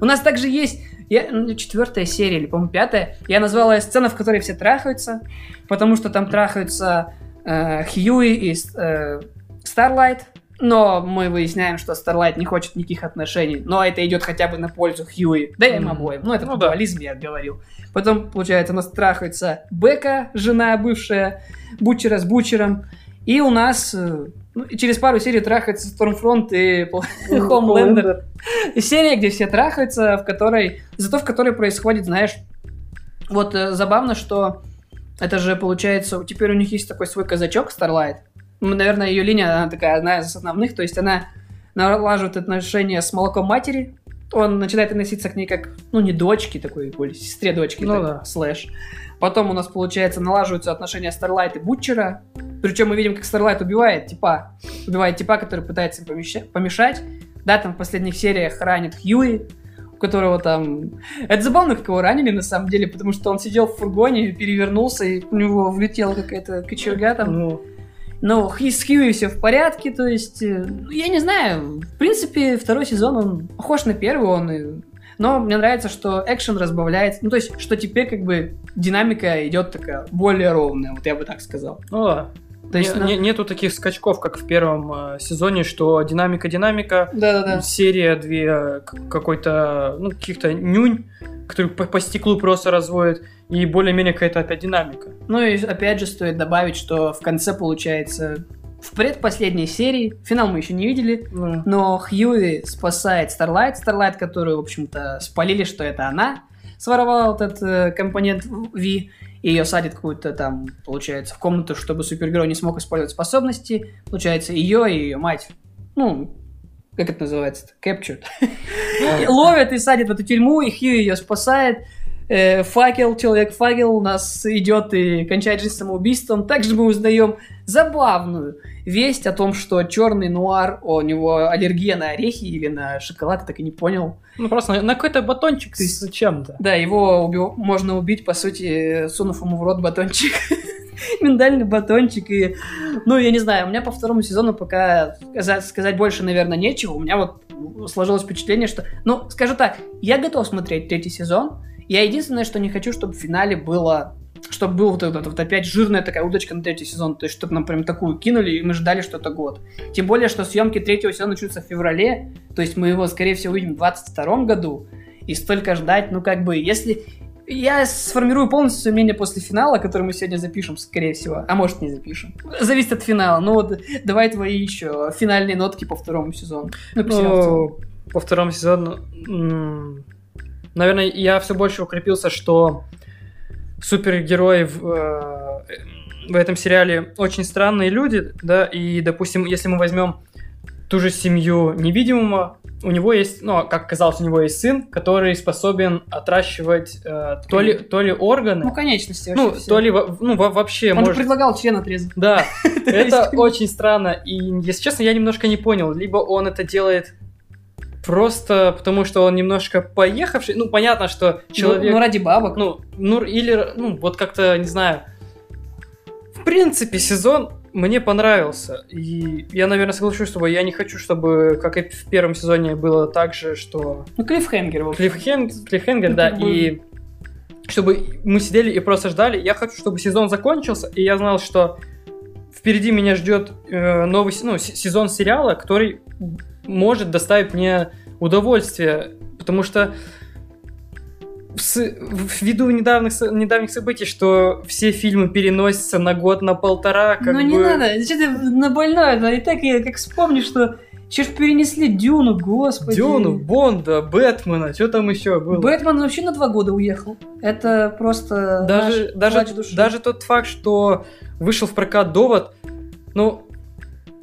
У нас также есть я, ну, четвертая серия, или, по-моему, пятая. Я назвала ее сцена, в которой все трахаются, потому что там трахаются э, Хьюи и э, Starlight, но мы выясняем, что Starlight не хочет никаких отношений, но это идет хотя бы на пользу Хьюи, да и им обоим. Ну, это Ну да. я говорил. Потом, получается, у нас трахается Бека, жена бывшая, Бучера с Бучером, и у нас э, ну, и через пару серий трахается Stormfront и *laughs* Homelander. И серия, где все трахаются, в которой... Зато в которой происходит, знаешь... Вот э, забавно, что это же, получается, теперь у них есть такой свой казачок Starlight. Ну, Наверное, ее линия, она такая одна из основных. То есть она налаживает отношения с молоком матери. Он начинает относиться к ней как, ну, не дочке такой, более сестре дочки, Ну так, да. слэш. Потом у нас, получается, налаживаются отношения Starlight и Бутчера. Причем мы видим, как Starlight убивает типа, убивает типа, который пытается им помешать. Да, там в последних сериях ранит Хьюи, у которого там... Это забавно, как его ранили, на самом деле, потому что он сидел в фургоне, перевернулся, и у него влетела какая-то кочерга там. Ну, Но Хи- с Хьюи все в порядке, то есть... э, ну, Я не знаю, в принципе, второй сезон, он похож на первый, он... и- Но мне нравится, что экшен разбавляется. Ну, то есть, что теперь как бы динамика идет такая более ровная, вот я бы так сказал. ну да. То есть, Не- на- не- нету таких скачков, как в первом э, сезоне, что динамика-динамика, Да-да-да. серия две э, какой-то, ну, каких-то нюнь, который по, по стеклу просто разводит, и более-менее какая-то опять динамика. Ну и опять же стоит добавить, что в конце получается в предпоследней серии, финал мы еще не видели, Ну, но Хьюи спасает Старлайт, Старлайт, которую, в общем-то, спалили, что это она своровала этот э, компонент V, и ее садит какую-то там, получается, в комнату, чтобы супергерой не смог использовать способности. Получается, ее и ее мать, ну, как это называется? Captured. *laughs* Ловят и садят в эту тюрьму, и Хью ее спасает. Э, Факел, человек-факел у нас идет и кончает жизнь самоубийством. Также мы узнаем забавную весть о том, что черный нуар, у него аллергия на орехи или на шоколад, я так и не понял. ну, просто на, на какой-то батончик То есть- с чем-то. Да, его уби- можно убить, по сути, сунув ему в рот батончик. *laughs* Миндальный батончик. И, ну, я не знаю, у меня по второму сезону пока сказать, сказать больше, наверное, нечего. У меня вот сложилось впечатление, что... Ну, скажу так, я готов смотреть третий сезон. Я единственное, что не хочу, чтобы в финале было... Чтобы был вот этот вот опять жирная такая удочка на третий сезон. То есть, чтобы нам прям такую кинули, и мы ждали что-то год. Тем более, что съемки третьего сезона начнутся в феврале. То есть, мы его, скорее всего, увидим в 22 году. И столько ждать, ну, как бы, если... Я сформирую полностью свое мнение после финала, который мы сегодня запишем, скорее всего. А может, не запишем. Зависит от финала. Ну вот, давай твои еще финальные нотки по второму сезону. Ну, по по второму сезону, наверное, я все больше укрепился, что супергерои в, э, в этом сериале очень странные люди, да, и, допустим, если мы возьмем ту же семью невидимого, у него есть, ну, как оказалось, у него есть сын, который способен отращивать э, то, ли, то ли органы, Ну, конечности ну, все. то ли, ну, во- вообще, Он же может... предлагал член отрезать. Да, *laughs* это очень странно. И, если честно, я немножко не понял. Либо он это делает просто потому, что он немножко поехавший. Ну, понятно, что Ну, человек... Ну, ради бабок. Ну, ну, или, ну, вот как-то, не знаю. В принципе, сезон мне понравился. И я, наверное, соглашусь, что я не хочу, чтобы, как и в первом сезоне, было так же, что Ну, клиффхенгер, в общем. Клиффхен- Клиффхенгер, Ну, да, бы- и чтобы мы сидели и просто ждали. Я хочу, чтобы сезон закончился, и я знал, что впереди меня ждет э, новый ну, с- сезон сериала, который может доставить мне удовольствие, потому что ввиду недавних, недавних событий, что все фильмы переносятся на год, на полтора, как ну, не бы- надо. Что ты на больное? Да и так я как вспомню, что Че ж перенесли Дюну, господи. Дюну, Бонда, Бэтмена, что там еще было? Бэтмен вообще на два года уехал. Это просто даже, даже, души. даже тот факт, что вышел в прокат довод, ну,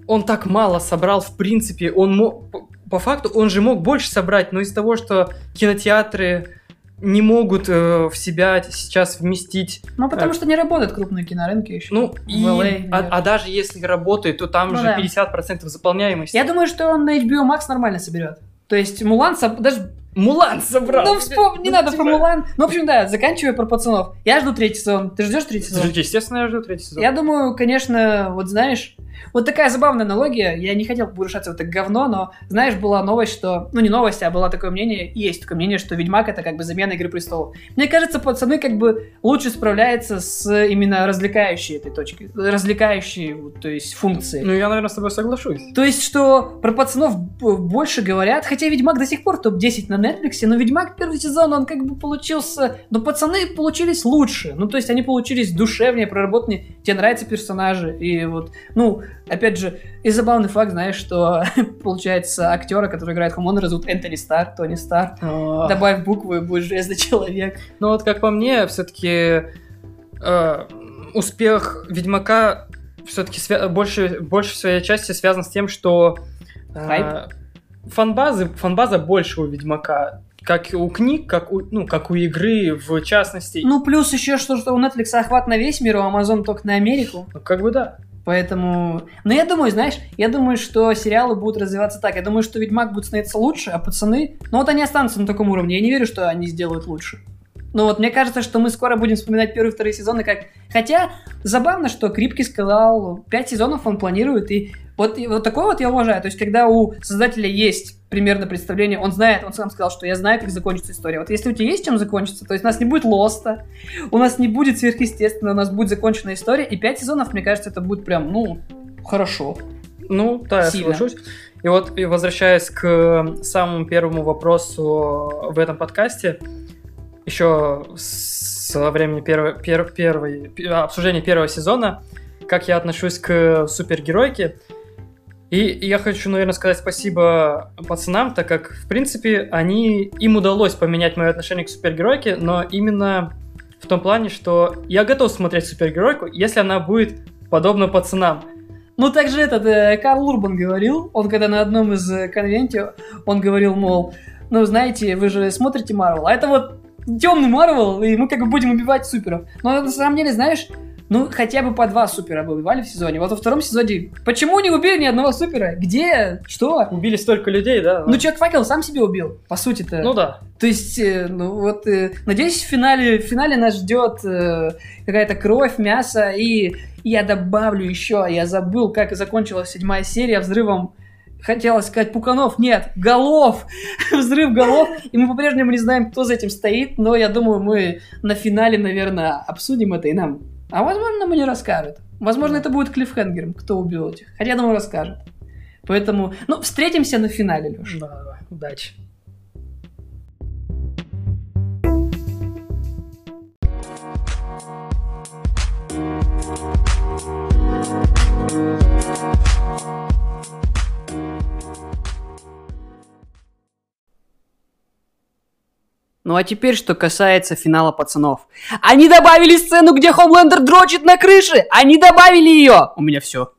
он так мало собрал, в принципе, он мог, по- факту, он же мог больше собрать, но из-за того, что кинотеатры не могут э, в себя сейчас вместить, Ну, потому что не работают крупные кинорынки еще. ну, и, LA, а, наверное. а даже если работает, то там Ну же да. 50% заполняемости. Я думаю, что он на HBO Max нормально соберет. То есть Мулан, даже Мулан собрал. Ну, вспомни, не надо типа- про Мулан. Ну, в общем, да, заканчивая про пацанов. Я жду третий сезон. Ты ждешь третий сезон? Естественно, я жду третий сезон. Я думаю, конечно, вот знаешь, вот такая забавная аналогия. Я не хотел погружаться в это говно, но, знаешь, была новость, что... Ну, не новость, а было такое мнение, и есть такое мнение, что Ведьмак — это как бы замена Игры Престолов. Мне кажется, пацаны как бы лучше справляются с именно развлекающей этой точки. Развлекающей, то есть, функции. Ну, я, наверное, с тобой соглашусь. То есть, что про пацанов больше говорят, хотя Ведьмак до сих пор топ-10 на Netflix, но Ведьмак первый сезон, он как бы получился... Но пацаны получились лучше. Ну, то есть, они получились душевнее, проработаннее. Тебе нравятся персонажи. И вот, ну, опять же, и забавный факт, знаешь, что, *laughs* получается, актера, который играет Хумонера, зовут Энтони Стар, Тони Стар. Добавь буквы, будешь железный человек. Ну, вот как по мне, все-таки успех Ведьмака все-таки больше, больше в своей части связан с тем, что э, Хайп? Фанбазы, фанбаза больше у Ведьмака. Как у книг, как у, ну, как у игры, в частности. Ну, плюс еще, что, что у Netflix охват на весь мир, у Amazon только на Америку. Ну, как бы да. Поэтому... Но я думаю, знаешь, я думаю, что сериалы будут развиваться так. Я думаю, что Ведьмак будет становиться лучше, а пацаны... Ну вот они останутся на таком уровне. Я не верю, что они сделают лучше. Но вот мне кажется, что мы скоро будем вспоминать первые и вторые сезоны как... Хотя забавно, что Крипки сказал, пять сезонов он планирует, и вот, вот такое вот я уважаю. То есть, когда у создателя есть примерно представление, он знает, он сам сказал, что я знаю, как закончится история. Вот если у тебя есть чем закончиться, то есть у нас не будет лоста, у нас не будет сверхъестественно, у нас будет законченная история, и пять сезонов, мне кажется, это будет прям, ну, хорошо. Ну, да, я Сильно. соглашусь. И вот, и возвращаясь к самому первому вопросу в этом подкасте, еще со времени первой, пер- первой, пе- обсуждения первого сезона, как я отношусь к супергеройке. И я хочу, наверное, сказать спасибо пацанам, так как, в принципе, они, им удалось поменять мое отношение к супергеройке, но именно в том плане, что я готов смотреть супергеройку, если она будет подобна пацанам. Ну, также этот э, Карл Урбан говорил, он когда на одном из э, он говорил, мол, ну, знаете, вы же смотрите Марвел, а это вот темный Марвел, и мы как бы будем убивать суперов. Но на самом деле, знаешь, ну, хотя бы по два супера бы убивали в сезоне. Вот во втором сезоне, почему не убили ни одного супера? Где? Что? Убили столько людей, да? Ну, человек факел сам себе убил, по сути-то. Ну да. То есть, э, ну вот, э, надеюсь, в финале, в финале нас ждет э, какая-то кровь, мясо, и я добавлю еще, я забыл, как закончилась седьмая серия взрывом Хотелось сказать пуканов, нет, голов, *laughs* взрыв голов, и мы по-прежнему не знаем, кто за этим стоит, но я думаю, мы на финале, наверное, обсудим это и нам, а возможно, нам не расскажут. Возможно, это будет клиффхенгером, кто убил этих, хотя, я думаю, расскажет. Поэтому, ну, встретимся на финале, Леша. Да, давай, удачи. Ну а теперь, что касается финала пацанов. Они добавили сцену, где Хомлендер дрочит на крыше! Они добавили ее! У меня все.